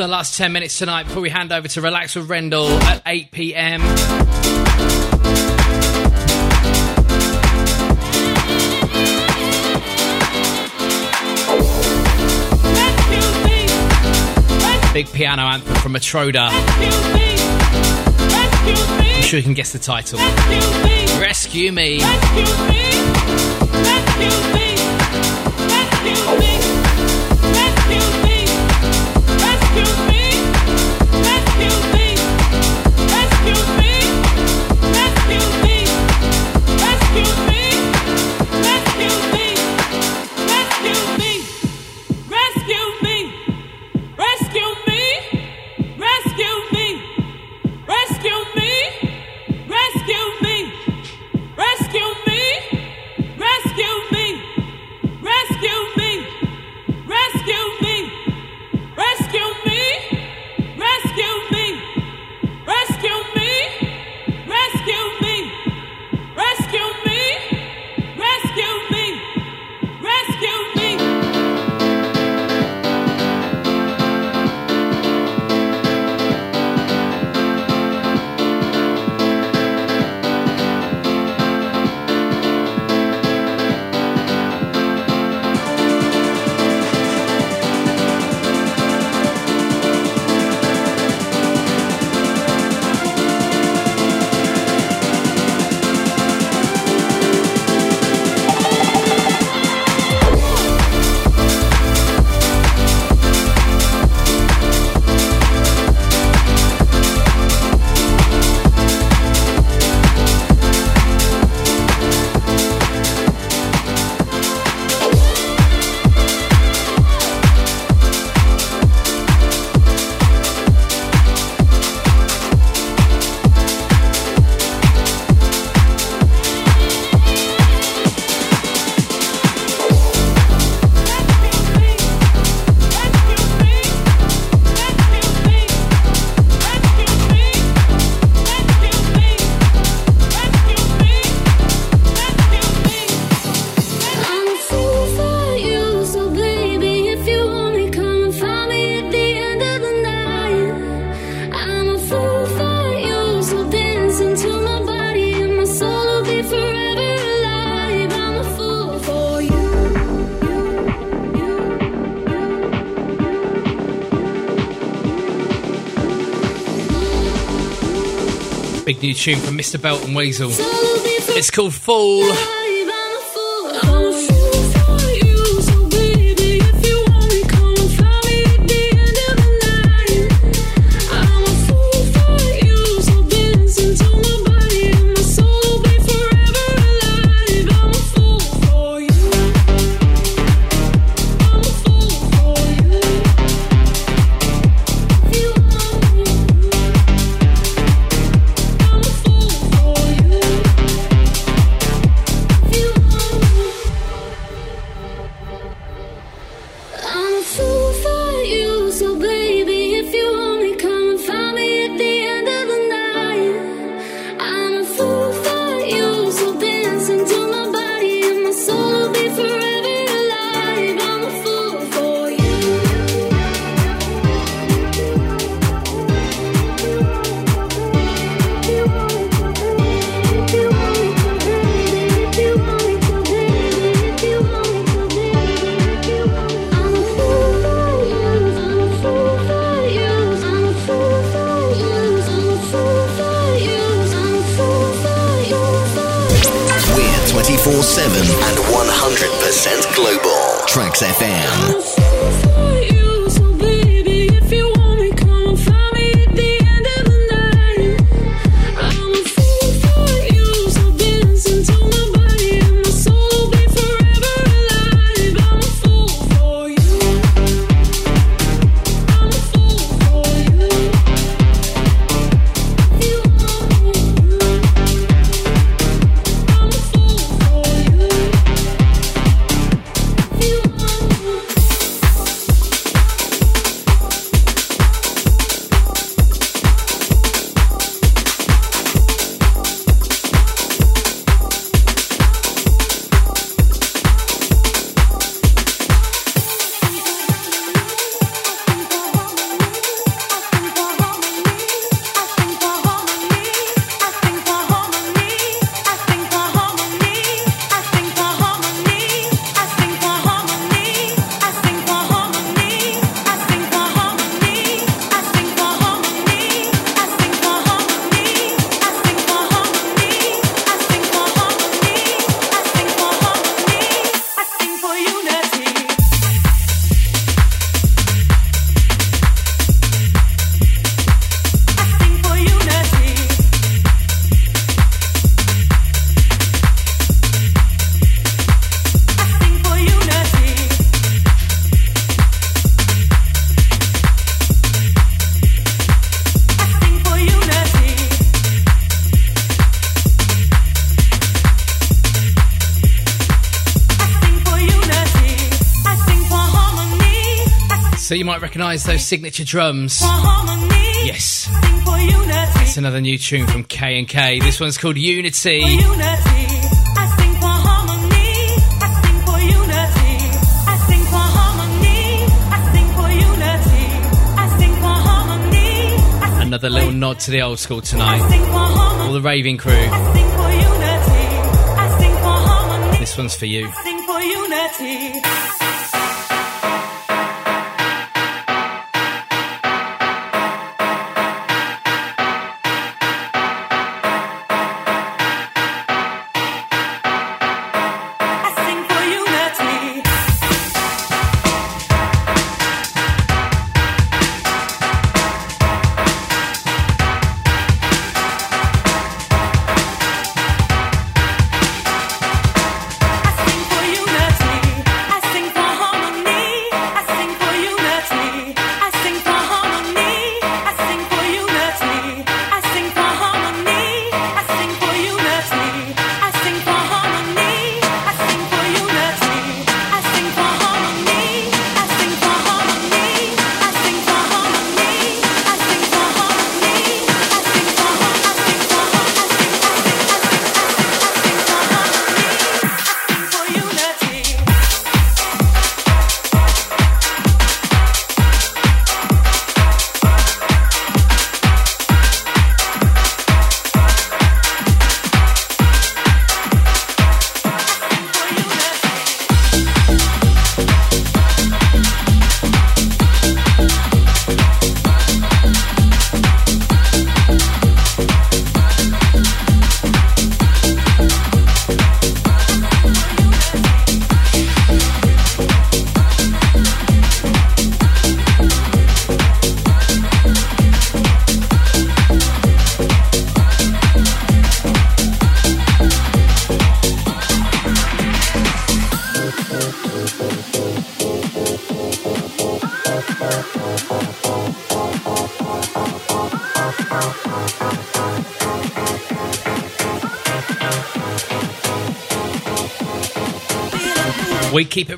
the last 10 minutes tonight before we hand over to Relax with Rendell at 8 pm. Big piano anthem from Matroda. I'm sure you can guess the title. Rescue me. Rescue me. Rescue me. new tune from Mr. Belt and Wezol. It's called Fall. Recognise those signature drums. Yes, sing for unity. it's another new tune from K and K. This one's called Unity. unity, I sing for harmony. I sing for unity. I sing for harmony. I sing for unity. I sing for harmony. I sing Another little nod to the old school tonight. sing for harmony. All the raving crew. I sing for unity. I sing for harmony. This one's for you.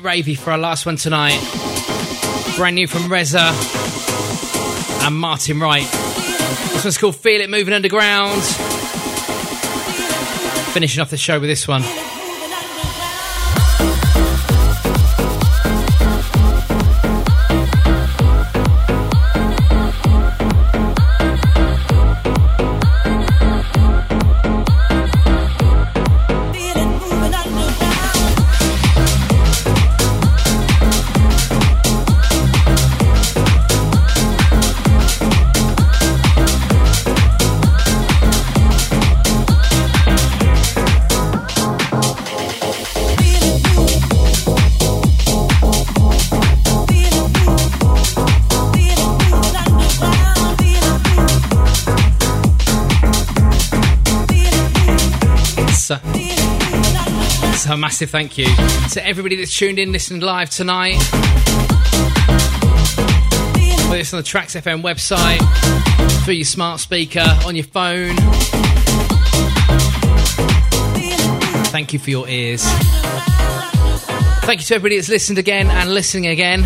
We keep it ravey for our last one tonight. Brand new from Reza and Martin Wright. This one's called Feel It Moving Underground. Finishing off the show with this one. Massive thank you to everybody that's tuned in, listening live tonight. Whether it's on the Tracks FM website, through your smart speaker, on your phone. Thank you for your ears. Thank you to everybody that's listened again and listening again.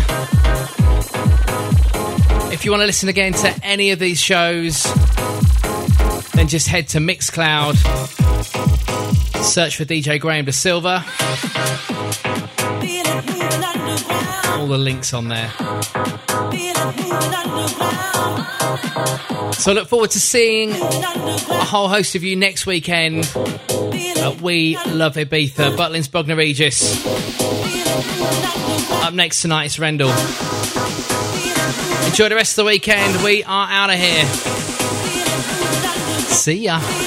If you want to listen again to any of these shows, then just head to Mixcloud, search for DJ Graham De Silva. All the links on there. So I look forward to seeing a whole host of you next weekend at We Love Ibiza, Butlins Bognor Regis. Up next tonight is Rendell. Enjoy the rest of the weekend. We are out of here. See ya.